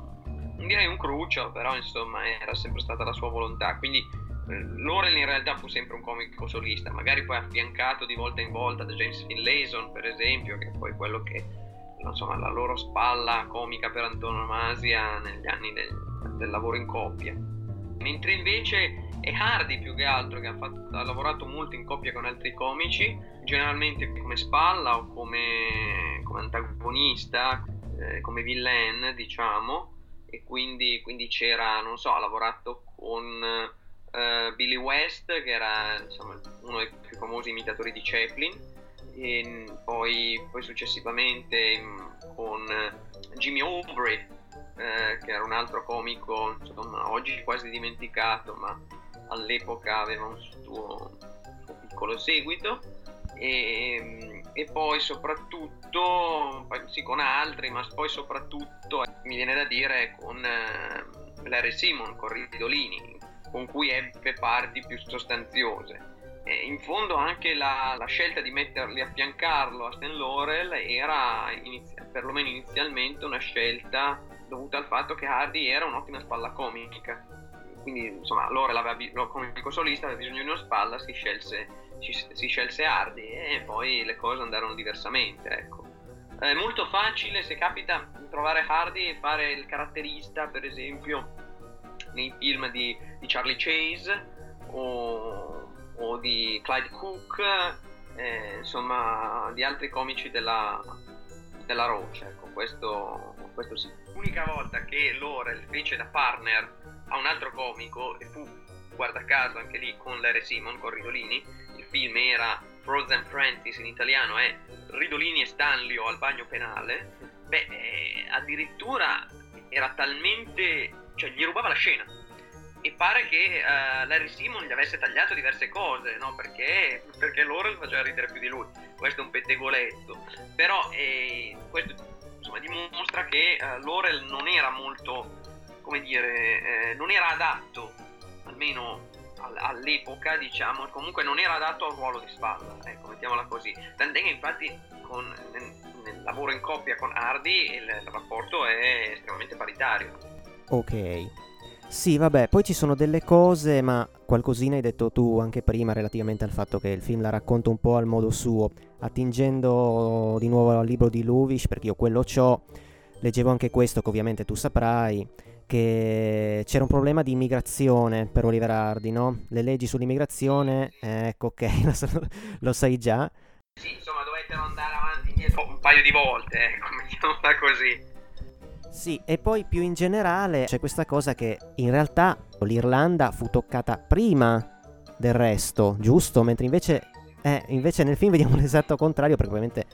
un direi un crucio, però insomma era sempre stata la sua volontà. Quindi eh, Laurel in realtà fu sempre un comico solista, magari poi affiancato di volta in volta da James Finlayson, per esempio, che è poi quello che insomma la loro spalla comica per antonomasia negli anni del, del lavoro in coppia. Mentre invece è Hardy più che altro che ha, fatto, ha, lavorato molto in coppia con altri comici, generalmente come spalla o come, come antagonista, eh, come villain, diciamo. E quindi, quindi c'era, non so, ha lavorato con uh, Billy West che era insomma, uno dei più famosi imitatori di Chaplin. E poi, poi successivamente mm, con Jimmy Aubrey eh, che era un altro comico insomma, oggi quasi dimenticato ma all'epoca aveva un suo, suo piccolo seguito. E, e poi soprattutto sì, con altri ma poi soprattutto mi viene da dire con eh, Larry Simon con Ridolini con cui ebbe parti più sostanziose. In fondo anche la, la, scelta di metterli a fiancarlo a Stan Laurel era inizia, perlomeno inizialmente una scelta dovuta al fatto che Hardy era un'ottima spalla comica quindi insomma aveva come solista aveva bisogno di una spalla si scelse si, si scelse Hardy e poi le cose andarono diversamente, ecco. È molto facile se capita trovare Hardy e fare il caratterista, per esempio, nei film di, di Charlie Chase o, o, di Clyde Cook, eh, insomma, di altri comici della, della Roach, ecco, questo, questo sì. L'unica volta che Laurel fece da partner a un altro comico e fu guarda caso anche lì con Larry Simon, con Ridolini, film era Frozen Francis in italiano è Ridolini e Stanlio al bagno penale, beh, eh, addirittura era talmente... cioè gli rubava la scena. E pare che uh, Larry Simon gli avesse tagliato diverse cose, no? Perché, perché Laurel faceva ridere più di lui. Questo è un pettegoletto. Però eh, questo insomma, dimostra che uh, Laurel non era molto, come dire, eh, non era adatto, almeno all'epoca, diciamo, comunque non era adatto a un ruolo di spalla, ecco, mettiamola così. Tant'è che infatti con, nel, nel, lavoro in coppia con Hardy il, il rapporto è estremamente paritario. Ok. Sì, vabbè, poi ci sono delle cose, ma qualcosina hai detto tu anche prima relativamente al fatto che il film la racconta un po' al modo suo, attingendo di nuovo al libro di Luvish, perché io quello c'ho, leggevo anche questo che ovviamente tu saprai, che c'era un problema di immigrazione per Oliver Hardy, no? Le leggi sull'immigrazione, ecco, ok, lo, so, lo sai già. Sì, insomma, dovettero andare avanti e indietro un paio di volte, ecco, mettiamola così. Sì, e poi più in generale c'è questa cosa che in realtà l'Irlanda fu toccata prima del resto, giusto? Mentre invece, eh, invece nel film vediamo l'esatto contrario perché ovviamente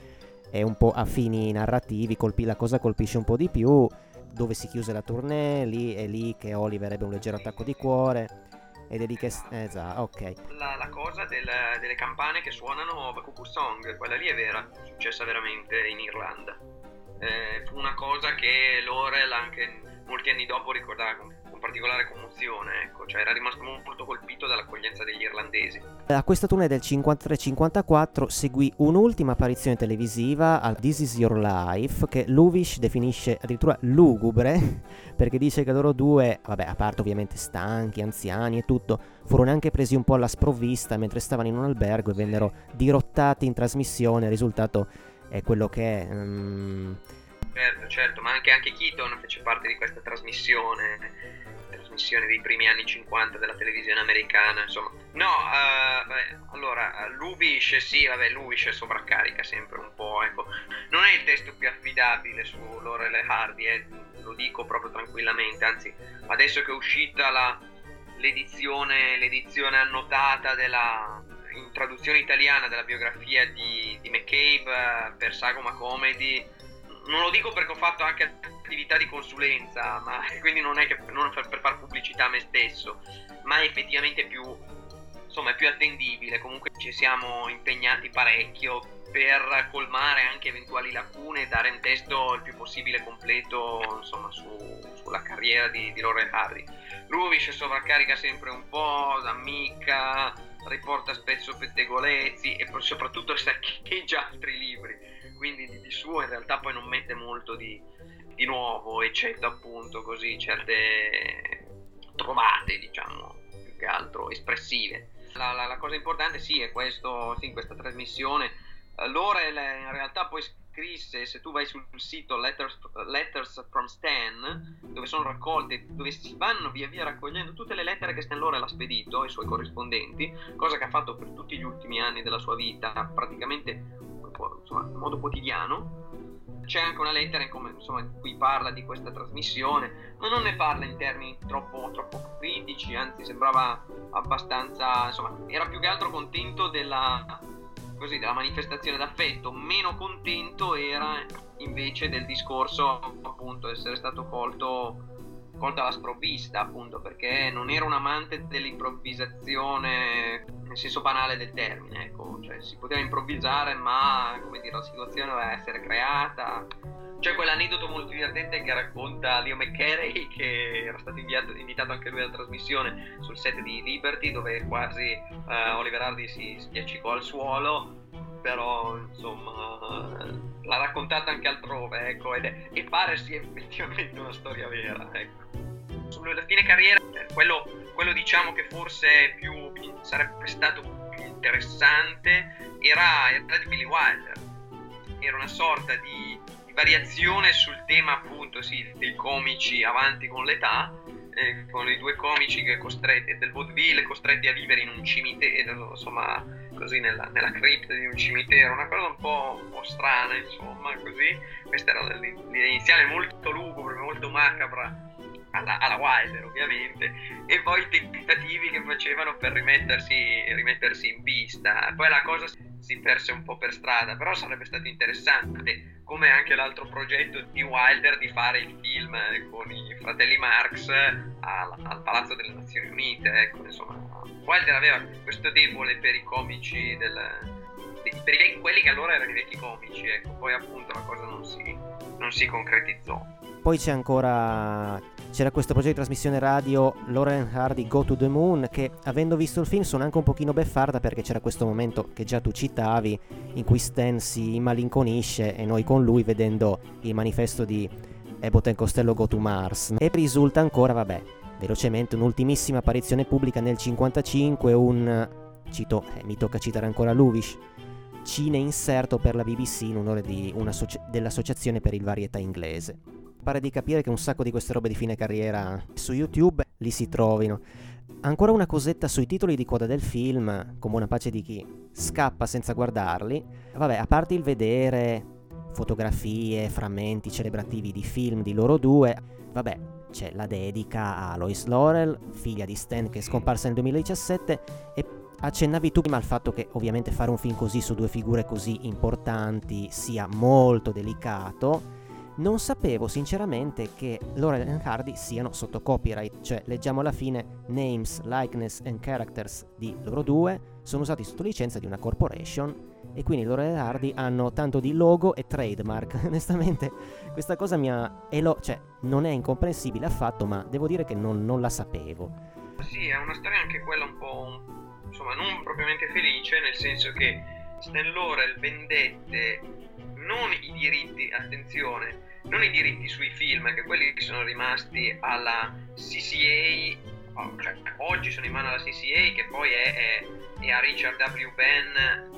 è un po' a fini narrativi, colpi, la cosa colpisce un po' di più, dove si chiuse la tournée, lì è lì che Oliver ebbe un leggero attacco di cuore. Ed è lì che... Esatto, ok. La, la cosa del, delle campane che suonano Bakuku Song, quella lì è vera, è successa veramente in Irlanda eh, fu una cosa che Laurel anche molti anni dopo ricordava con, con particolare commozione, ecco, cioè era rimasto molto colpito dall'accoglienza degli irlandesi. A questa tournée del 53-54 seguì un'ultima apparizione televisiva al This Is Your Life che Luvish definisce addirittura lugubre perché dice che loro due, vabbè, a parte ovviamente stanchi, anziani e tutto, furono anche presi un po' alla sprovvista mentre stavano in un albergo e vennero dirottati in trasmissione, risultato è quello che è. Um... Certo, certo, ma anche, anche Keaton fece parte di questa trasmissione trasmissione dei primi anni 50 della televisione americana, insomma. No, uh, beh, allora, Luvish, sì, vabbè, Luvish sovraccarica sempre un po', ecco. Non è il testo più affidabile su Laurel e Hardy, eh, lo dico proprio tranquillamente, anzi, adesso che è uscita la, l'edizione, l'edizione annotata della, traduzione italiana della biografia di, di McCabe eh, per Sagoma Comedy. Non lo dico perché ho fatto anche attività di consulenza, ma quindi non è che non per, per far pubblicità a me stesso, ma è effettivamente più, insomma, è più attendibile. Comunque ci siamo impegnati parecchio per colmare anche eventuali lacune e dare un testo il più possibile completo insomma, su, sulla carriera di, di Laurel Hardy. Rubish sovraccarica sempre un po', ammicca, riporta spesso pettegolezzi e soprattutto saccheggia altri libri, quindi di, di, suo in realtà poi non mette molto di, di nuovo, eccetto appunto così certe trovate, diciamo, più che altro espressive. La, la, la cosa importante sì è questo, sì, questa trasmissione. L'Orel in realtà poi scrisse, se tu vai sul sito Letters, Letters, from Stan, dove sono raccolte, dove si vanno via via raccogliendo tutte le lettere che Stan Laurel ha spedito ai suoi corrispondenti, cosa che ha fatto per tutti gli ultimi anni della sua vita, praticamente insomma, in modo quotidiano. C'è anche una lettera in, come, insomma, in cui parla di questa trasmissione, ma non ne parla in termini troppo, troppo critici, anzi sembrava abbastanza, insomma, era più che altro contento della, così, della manifestazione d'affetto, meno contento era invece del discorso appunto essere stato colto, colto alla sprovvista appunto perché non era un amante dell'improvvisazione nel senso banale del termine ecco. Cioè si poteva improvvisare ma come dire la situazione doveva essere creata c'è quell'aneddoto molto divertente che racconta Leo McCarey che era stato inviato, invitato anche lui alla trasmissione sul set di Liberty dove quasi uh, Oliver Hardy si spiaccicò al suolo però insomma l'ha raccontata anche altrove ecco, ed è, e pare sia effettivamente una storia vera ecco. sulla fine carriera quello, quello diciamo che forse più, sarebbe stato più interessante era, era di Billy Wilder era una sorta di variazione sul tema appunto sì, dei comici avanti con l'età, eh, con i due comici costretti, del vaudeville costretti a vivere in un cimitero, insomma, così nella, nella cripta di un cimitero, una cosa un po', un po strana, insomma, così. Questa era l'idea iniziale molto lugubre, molto macabra alla, alla Wilder ovviamente, e poi i tentativi che facevano per rimettersi, rimettersi in vista. Poi la cosa si perse un po' per strada, però sarebbe stato interessante, come anche l'altro progetto di Wilder di fare il film con i fratelli Marx al, al Palazzo delle Nazioni Unite. Ecco, insomma, Wilder aveva questo debole per i comici del, per quelli che allora erano i vecchi comici, ecco, poi appunto la cosa non si, non si concretizzò. Poi c'è ancora c'era questo progetto di trasmissione radio Lauren Hardy Go to the Moon che avendo visto il film sono anche un pochino beffarda perché c'era questo momento che già tu citavi in cui Stan si malinconisce e noi con lui vedendo il manifesto di Abbott Costello Go to Mars e risulta ancora, vabbè, velocemente un'ultimissima apparizione pubblica nel 55, un, cito, eh, mi tocca citare ancora Luvish, cine inserto per la BBC in onore di dell'associazione per il varietà inglese. Pare di capire che un sacco di queste robe di fine carriera su YouTube li si trovino. Ancora una cosetta sui titoli di coda del film, con buona pace di chi scappa senza guardarli. Vabbè, a parte il vedere fotografie, frammenti celebrativi di film di loro due, vabbè, c'è la dedica a Lois Laurel, figlia di Stan che è scomparsa nel 2017 e accennavi tu prima al fatto che ovviamente fare un film così su due figure così importanti sia molto delicato. Non sapevo sinceramente che Laurel e Hardy siano sotto copyright, cioè leggiamo alla fine names, likeness and characters di loro due sono usati sotto licenza di una corporation e quindi Laurel e Hardy hanno tanto di logo e trademark. Onestamente questa cosa mi ha... Elo- cioè non è incomprensibile affatto, ma devo dire che non, non la sapevo. Sì, è una storia anche quella un po'... insomma non propriamente felice, nel senso che Stan Laurel vendette non i diritti, attenzione, non i diritti sui film, che quelli sono rimasti alla CCA cioè, oggi sono in mano alla CCA che poi è, è, è a Richard W. Penn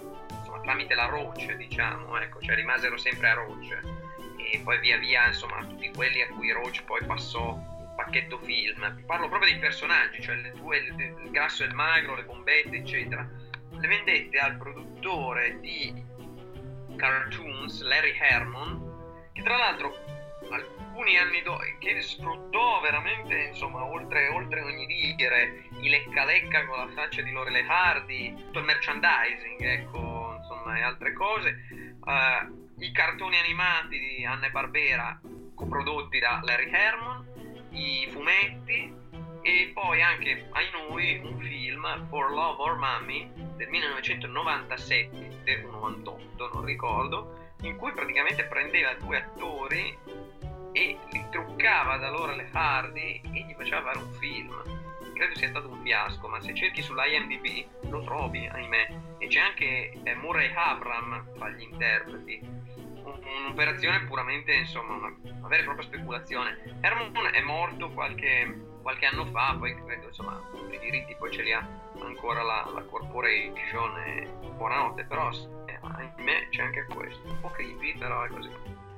tramite la Roach, diciamo, ecco, cioè rimasero sempre a Roach e poi via via, insomma, tutti quelli a cui Roach poi passò il pacchetto film. Parlo proprio dei personaggi, cioè le due, il grasso e il magro, le bombette, eccetera. Le vendette al produttore di cartoons, Larry Hermon, che tra l'altro alcuni anni dopo, che sfruttò veramente, insomma, oltre, oltre ogni dire, i lecca lecca con la faccia di Lorele Hardy, tutto il merchandising, ecco, e altre cose, uh, i cartoni animati di Anne Barbera coprodotti da Larry Herman, i fumetti e poi anche ai noi un film For Love or Mommy del 1997 o 98 non ricordo in cui praticamente prendeva due attori e li truccava da loro le Hardy e gli faceva fare un film credo sia stato un fiasco, ma se cerchi sull'IMDb lo trovi, ahimè. E c'è anche eh, Murray Abram tra gli interpreti. un'operazione puramente, insomma, una, vera e propria speculazione. Herman è morto qualche, qualche anno fa, poi credo, insomma, i diritti poi ce li ha ancora la, la corporation e buonanotte, però eh, ahimè c'è anche questo. Un po' creepy, però è così.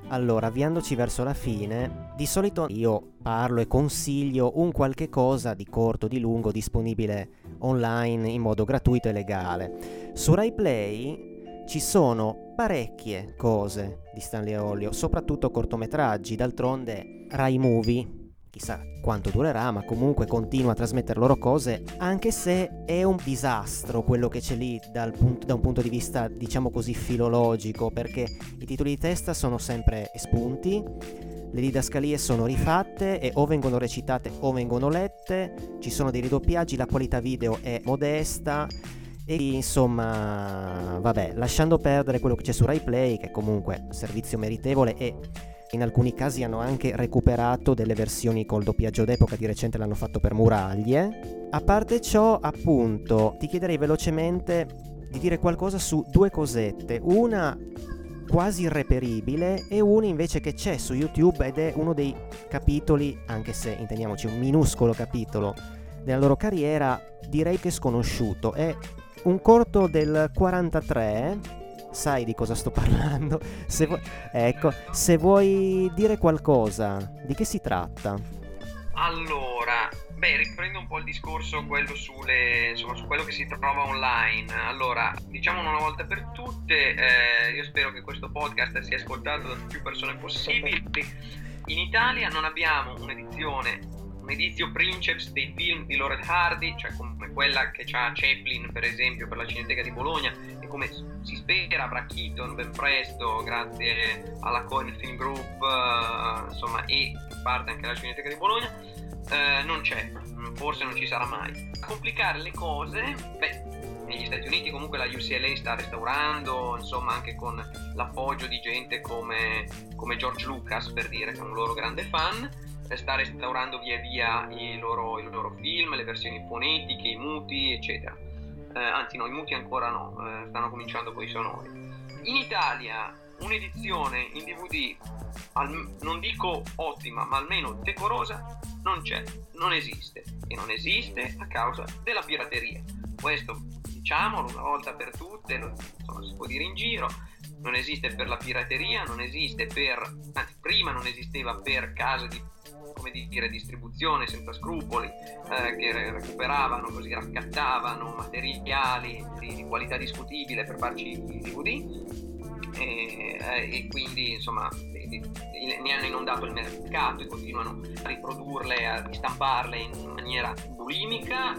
Allora, avviandoci verso la fine, di solito io parlo e consiglio un qualche cosa di corto, di lungo, disponibile online in modo gratuito e legale. Su RaiPlay ci sono parecchie cose di Stanley Olio, soprattutto cortometraggi, d'altronde Rai Movie chissà quanto durerà, ma comunque continua a trasmettere loro cose, anche se è un disastro quello che c'è lì punto, da un punto di vista, diciamo così, filologico, perché i titoli di testa sono sempre espunti, le didascalie sono rifatte e o vengono recitate o vengono lette, ci sono dei ridoppiaggi, la qualità video è modesta. E insomma, vabbè, lasciando perdere quello che c'è su RaiPlay, che è comunque un servizio meritevole e in alcuni casi hanno anche recuperato delle versioni col doppiaggio d'epoca, di recente l'hanno fatto per Muraglie. A parte ciò, appunto, ti chiederei velocemente di dire qualcosa su due cosette. Una quasi irreperibile e una invece che c'è su YouTube ed è uno dei capitoli, anche se intendiamoci un minuscolo capitolo della loro carriera, direi che sconosciuto. È un corto del 43 sai di cosa sto parlando. Se vu- ecco, se vuoi dire qualcosa, di che si tratta? Allora, beh, riprendo un po' il discorso quello sulle, insomma, su quello che si trova online. Allora, diciamo una volta per tutte, eh, io spero che questo podcast sia ascoltato da più persone possibili. In Italia non abbiamo un'edizione un edizio Princeps dei film di Laurel Hardy, cioè come quella che ha Chaplin per esempio per la Cineteca di Bologna come si spera avrà Keaton ben presto grazie alla Coin Film Group uh, insomma e in parte anche la Cineteca di Bologna uh, non c'è, forse non ci sarà mai. A complicare le cose, beh negli Stati Uniti comunque la UCLA sta restaurando, insomma anche con l'appoggio di gente come, come George Lucas per dire che è un loro grande fan sta restaurando via via i loro, i loro film, le versioni fonetiche, i muti, eccetera. Eh, anzi no, i muti ancora no, eh, stanno cominciando con i sonori. In Italia un'edizione in DVD, al, non dico ottima, ma almeno decorosa, non c'è, non esiste. E non esiste a causa della pirateria. Questo diciamolo una volta per tutte, lo, insomma, si può dire in giro, non esiste per la pirateria, non esiste per, anzi prima non esisteva per case di come dire, distribuzione senza scrupoli eh, che recuperavano, così raccattavano materiali di, di qualità discutibile per farci i DVD e, eh, e quindi insomma ne hanno inondato il mercato e continuano a riprodurle, a stamparle in maniera bulimica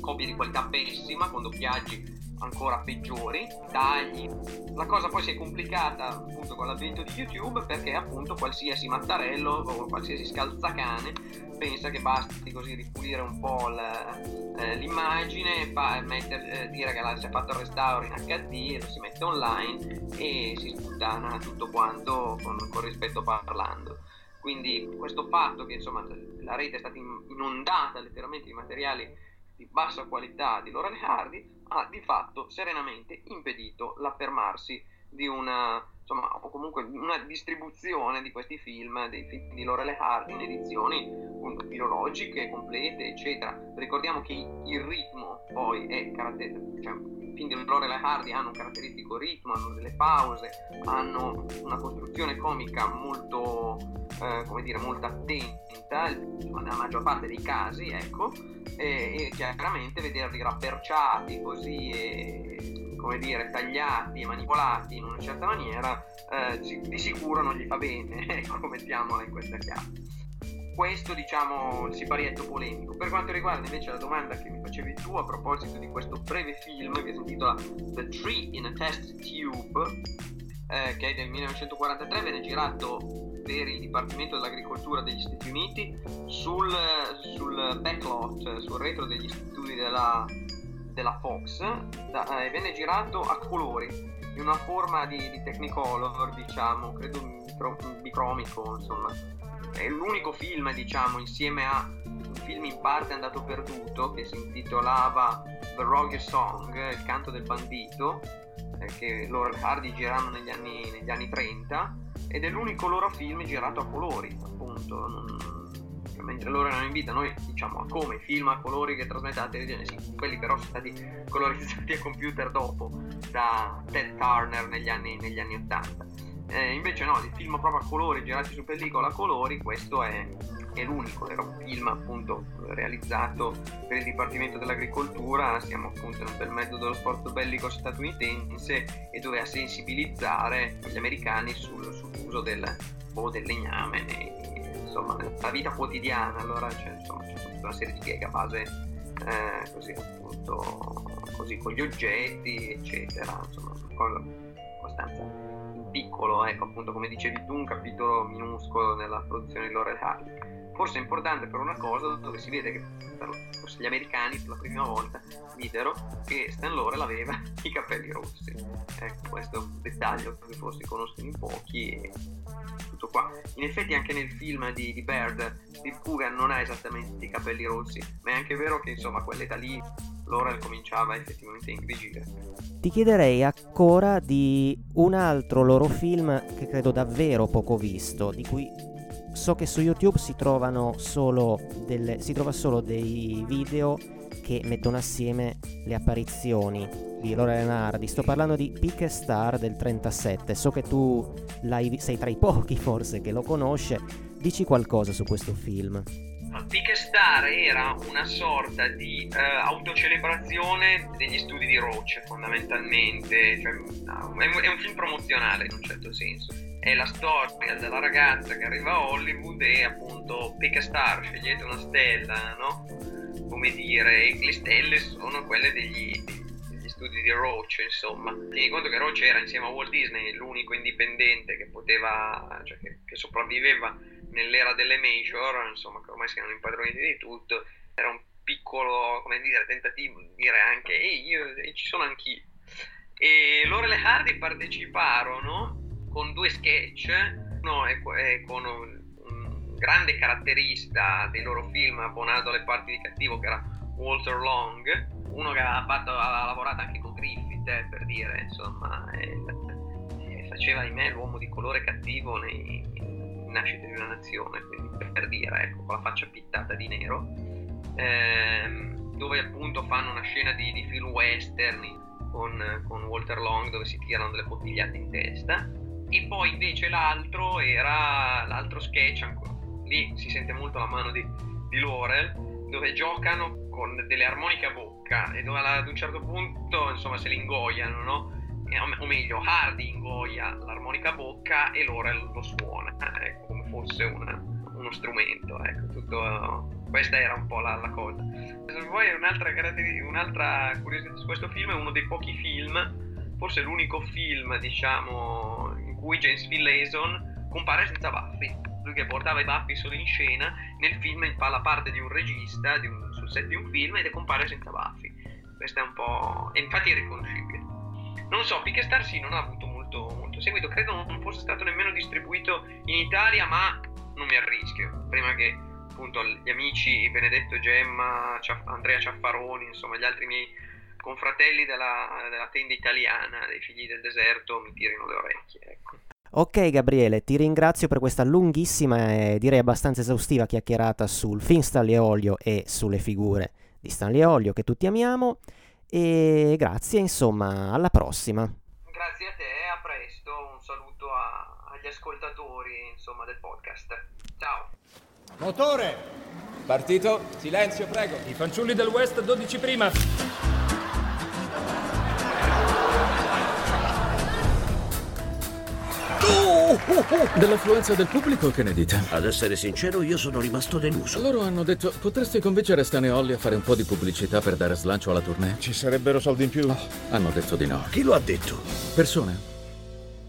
copie di qualità pessima con doppiaggi ancora peggiori, tagli. La cosa poi si è complicata appunto con l'avvento di YouTube perché appunto qualsiasi mattarello o qualsiasi scalzacane pensa che basti così ripulire un po' eh, l'immagine, fa, metter, eh, dire che la, si è fatto il restauro in HD, lo si mette online e si sputtana tutto quanto con, con rispetto parlando. Quindi questo fatto che insomma la rete è stata inondata letteralmente di materiali di bassa qualità di Laurel Hardy ha di fatto serenamente impedito l'affermarsi di una, insomma, o comunque una distribuzione di questi film, dei film di Laurel Hardy in edizioni filologiche, complete, eccetera. Ricordiamo che il ritmo poi è caratteristico, cioè i film di Laurel Hardy hanno un caratteristico ritmo, hanno delle pause, hanno una costruzione comica molto, eh, come dire, molto attenta, nella maggior parte dei casi, ecco, e, e chiaramente vederli rapperciati così e come dire, tagliati e manipolati in una certa maniera, eh, di sicuro non gli fa bene, ecco, mettiamola in questa chiave. Questo, diciamo, il siparietto polemico. Per quanto riguarda invece la domanda che mi facevi tu a proposito di questo breve film che si intitola The Tree in a Test Tube, eh, che è del 1943, venne girato per il Dipartimento dell'Agricoltura degli Stati Uniti sul, sul backlot, sul retro degli studi della, della Fox da, eh, venne girato a colori in una forma di, di technicolor diciamo credo micro, bicromico insomma è l'unico film diciamo insieme a un film in parte andato perduto che si intitolava The Rogue Song il canto del bandito eh, che loro Hardy girarono negli anni, negli anni 30 ed è l'unico loro film girato a colori, appunto. Non, mentre loro erano in vita, noi diciamo come film a colori che trasmette la televisione, sì, quelli però sono stati colorizzati a computer dopo da Ted Turner negli anni, negli anni 80. Eh, invece no, il film proprio a colori, girati su pellicola a colori, questo è, è l'unico, era un film appunto realizzato per il Dipartimento dell'Agricoltura, siamo appunto nel mezzo dello sport bellico statunitense e doveva sensibilizzare gli americani sul, sull'uso del, boh, del legname, e, insomma, nella vita quotidiana, allora c'è, insomma, c'è tutta una serie di gag a base eh, così appunto così con gli oggetti eccetera insomma una cosa abbastanza piccolo, ecco appunto come dicevi tu, un capitolo minuscolo nella produzione di Hardy. Forse è importante per una cosa dove si vede che forse gli americani per la prima volta videro che Stan Laurel aveva i capelli rossi. Ecco, questo è un dettaglio che forse conoscono in pochi e tutto qua. In effetti anche nel film di, di Bird, Steve Coogan non ha esattamente i capelli rossi, ma è anche vero che insomma a quell'età lì Laurel cominciava effettivamente a ingrigire. Ti chiederei ancora di un altro loro film che credo davvero poco visto, di cui so che su YouTube si solo delle, si trova solo dei video che mettono assieme le apparizioni di Laurel Hardy. Sto parlando di Pick Star del 37. So che tu sei tra i pochi forse che lo conosce. Dici qualcosa su questo film. Big Star era una sorta di uh, autocelebrazione degli studi di Roach fondamentalmente, cioè, no, è, è, un, film promozionale in un certo senso. È la storia della ragazza che arriva a Hollywood e appunto pick a star, scegliete una stella, no? Come dire, le stelle sono quelle degli, degli studi di Roach, insomma. Tieni conto che Roach era insieme a Walt Disney l'unico indipendente che poteva, cioè che, che sopravviveva nell'era delle major, insomma, che ormai si erano impadroniti di tutto, era un piccolo, come dire, tentativo di dire anche, ehi, io, ci sono anch'io. E loro e le Hardy parteciparono con due sketch, uno è, è con un, grande caratterista dei loro film abbonato alle parti di cattivo che era Walter Long, uno che aveva, fatto, aveva lavorato anche con Griffith eh, per dire, insomma, e, e faceva di me l'uomo di colore cattivo nei, in Nascita di una nazione, quindi per dire, ecco, con la faccia pittata di nero, ehm, dove appunto fanno una scena di, di film western con, con Walter Long dove si tirano delle bottigliate in testa e poi invece l'altro era l'altro sketch ancora. lì si sente molto la mano di, di Laurel dove giocano con delle armoniche a bocca e dove ad un certo punto insomma se li ingoiano no? o meglio Hardy ingoia l'armonica a bocca e Laurel lo suona ecco, come fosse una, uno strumento ecco, tutto, questa era un po' la, la cosa poi un'altra, un'altra curiosità su questo film è uno dei pochi film forse l'unico film diciamo cui James Finlayson compare senza baffi. Lui che portava i baffi solo in scena, nel film fa la parte di un regista di un, sul set di un film ed compare senza baffi. Questo è un po'... e infatti è riconoscibile. Non so, Pick sì non ha avuto molto, molto seguito, credo non fosse stato nemmeno distribuito in Italia, ma non mi arrischio. Prima che appunto gli amici Benedetto Gemma, Andrea Ciaffaroni, insomma gli altri miei confratelli della, della, tenda italiana dei figli del deserto mi tirino le orecchie. Ecco. Ok Gabriele, ti ringrazio per questa lunghissima e direi abbastanza esaustiva chiacchierata sul film Stanley Olio e sulle figure di Stanley Olio che tutti amiamo e grazie insomma alla prossima. Grazie a te, a presto, un saluto a, agli ascoltatori insomma, del podcast. Ciao. Motore! Partito, silenzio prego. I fanciulli del West 12 prima. Dell'affluenza del pubblico che ne dite? Ad essere sincero, io sono rimasto deluso. Loro hanno detto, potresti convincere Stan e Holly a fare un po' di pubblicità per dare slancio alla tournée? Ci sarebbero soldi in più? Oh, hanno detto di no. Chi lo ha detto? Persone.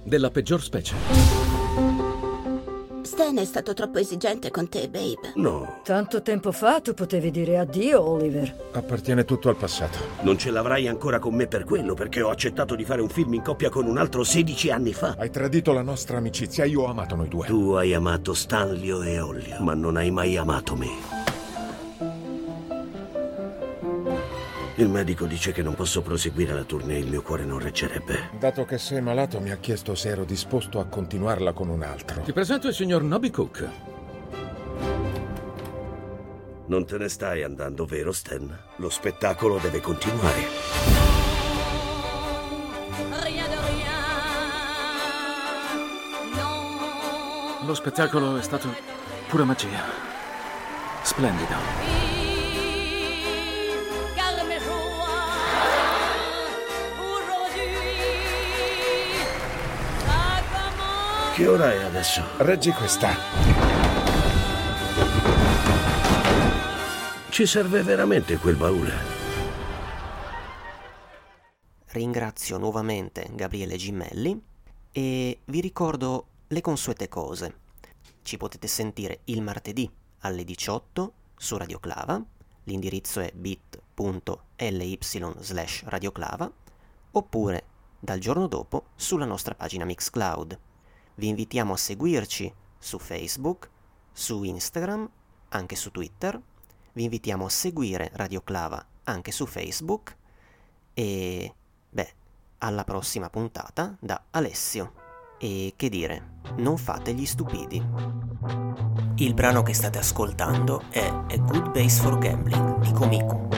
Della peggior specie. Stan è stato troppo esigente con te, babe. No. Tanto tempo fa tu potevi dire addio, Oliver. Appartiene tutto al passato. Non ce l'avrai ancora con me per quello, perché ho accettato di fare un film in coppia con un altro 16 anni fa. Hai tradito la nostra amicizia, io ho amato noi due. Tu hai amato Stanlio e Ollio, ma non hai mai amato me. Il medico dice che non posso proseguire la tournée, il mio cuore non reggerebbe. Dato che sei malato, mi ha chiesto se ero disposto a continuarla con un altro. Ti presento il signor Nobby Cook. Non te ne stai andando, vero Stan? Lo spettacolo deve continuare. Lo spettacolo è stato pura magia. Splendido. Che ora è adesso? Reggi questa. Ci serve veramente quel baule? Ringrazio nuovamente Gabriele Gimelli e vi ricordo le consuete cose. Ci potete sentire il martedì alle 18 su Radio Clava, l'indirizzo è bit.ly slash radioclava, oppure dal giorno dopo sulla nostra pagina Mixcloud vi invitiamo a seguirci su Facebook, su Instagram, anche su Twitter. Vi invitiamo a seguire Radio Clava anche su Facebook. E beh, alla prossima puntata da Alessio. E che dire, non fate gli stupidi. Il brano che state ascoltando è A Good Base for Gambling di Komiku.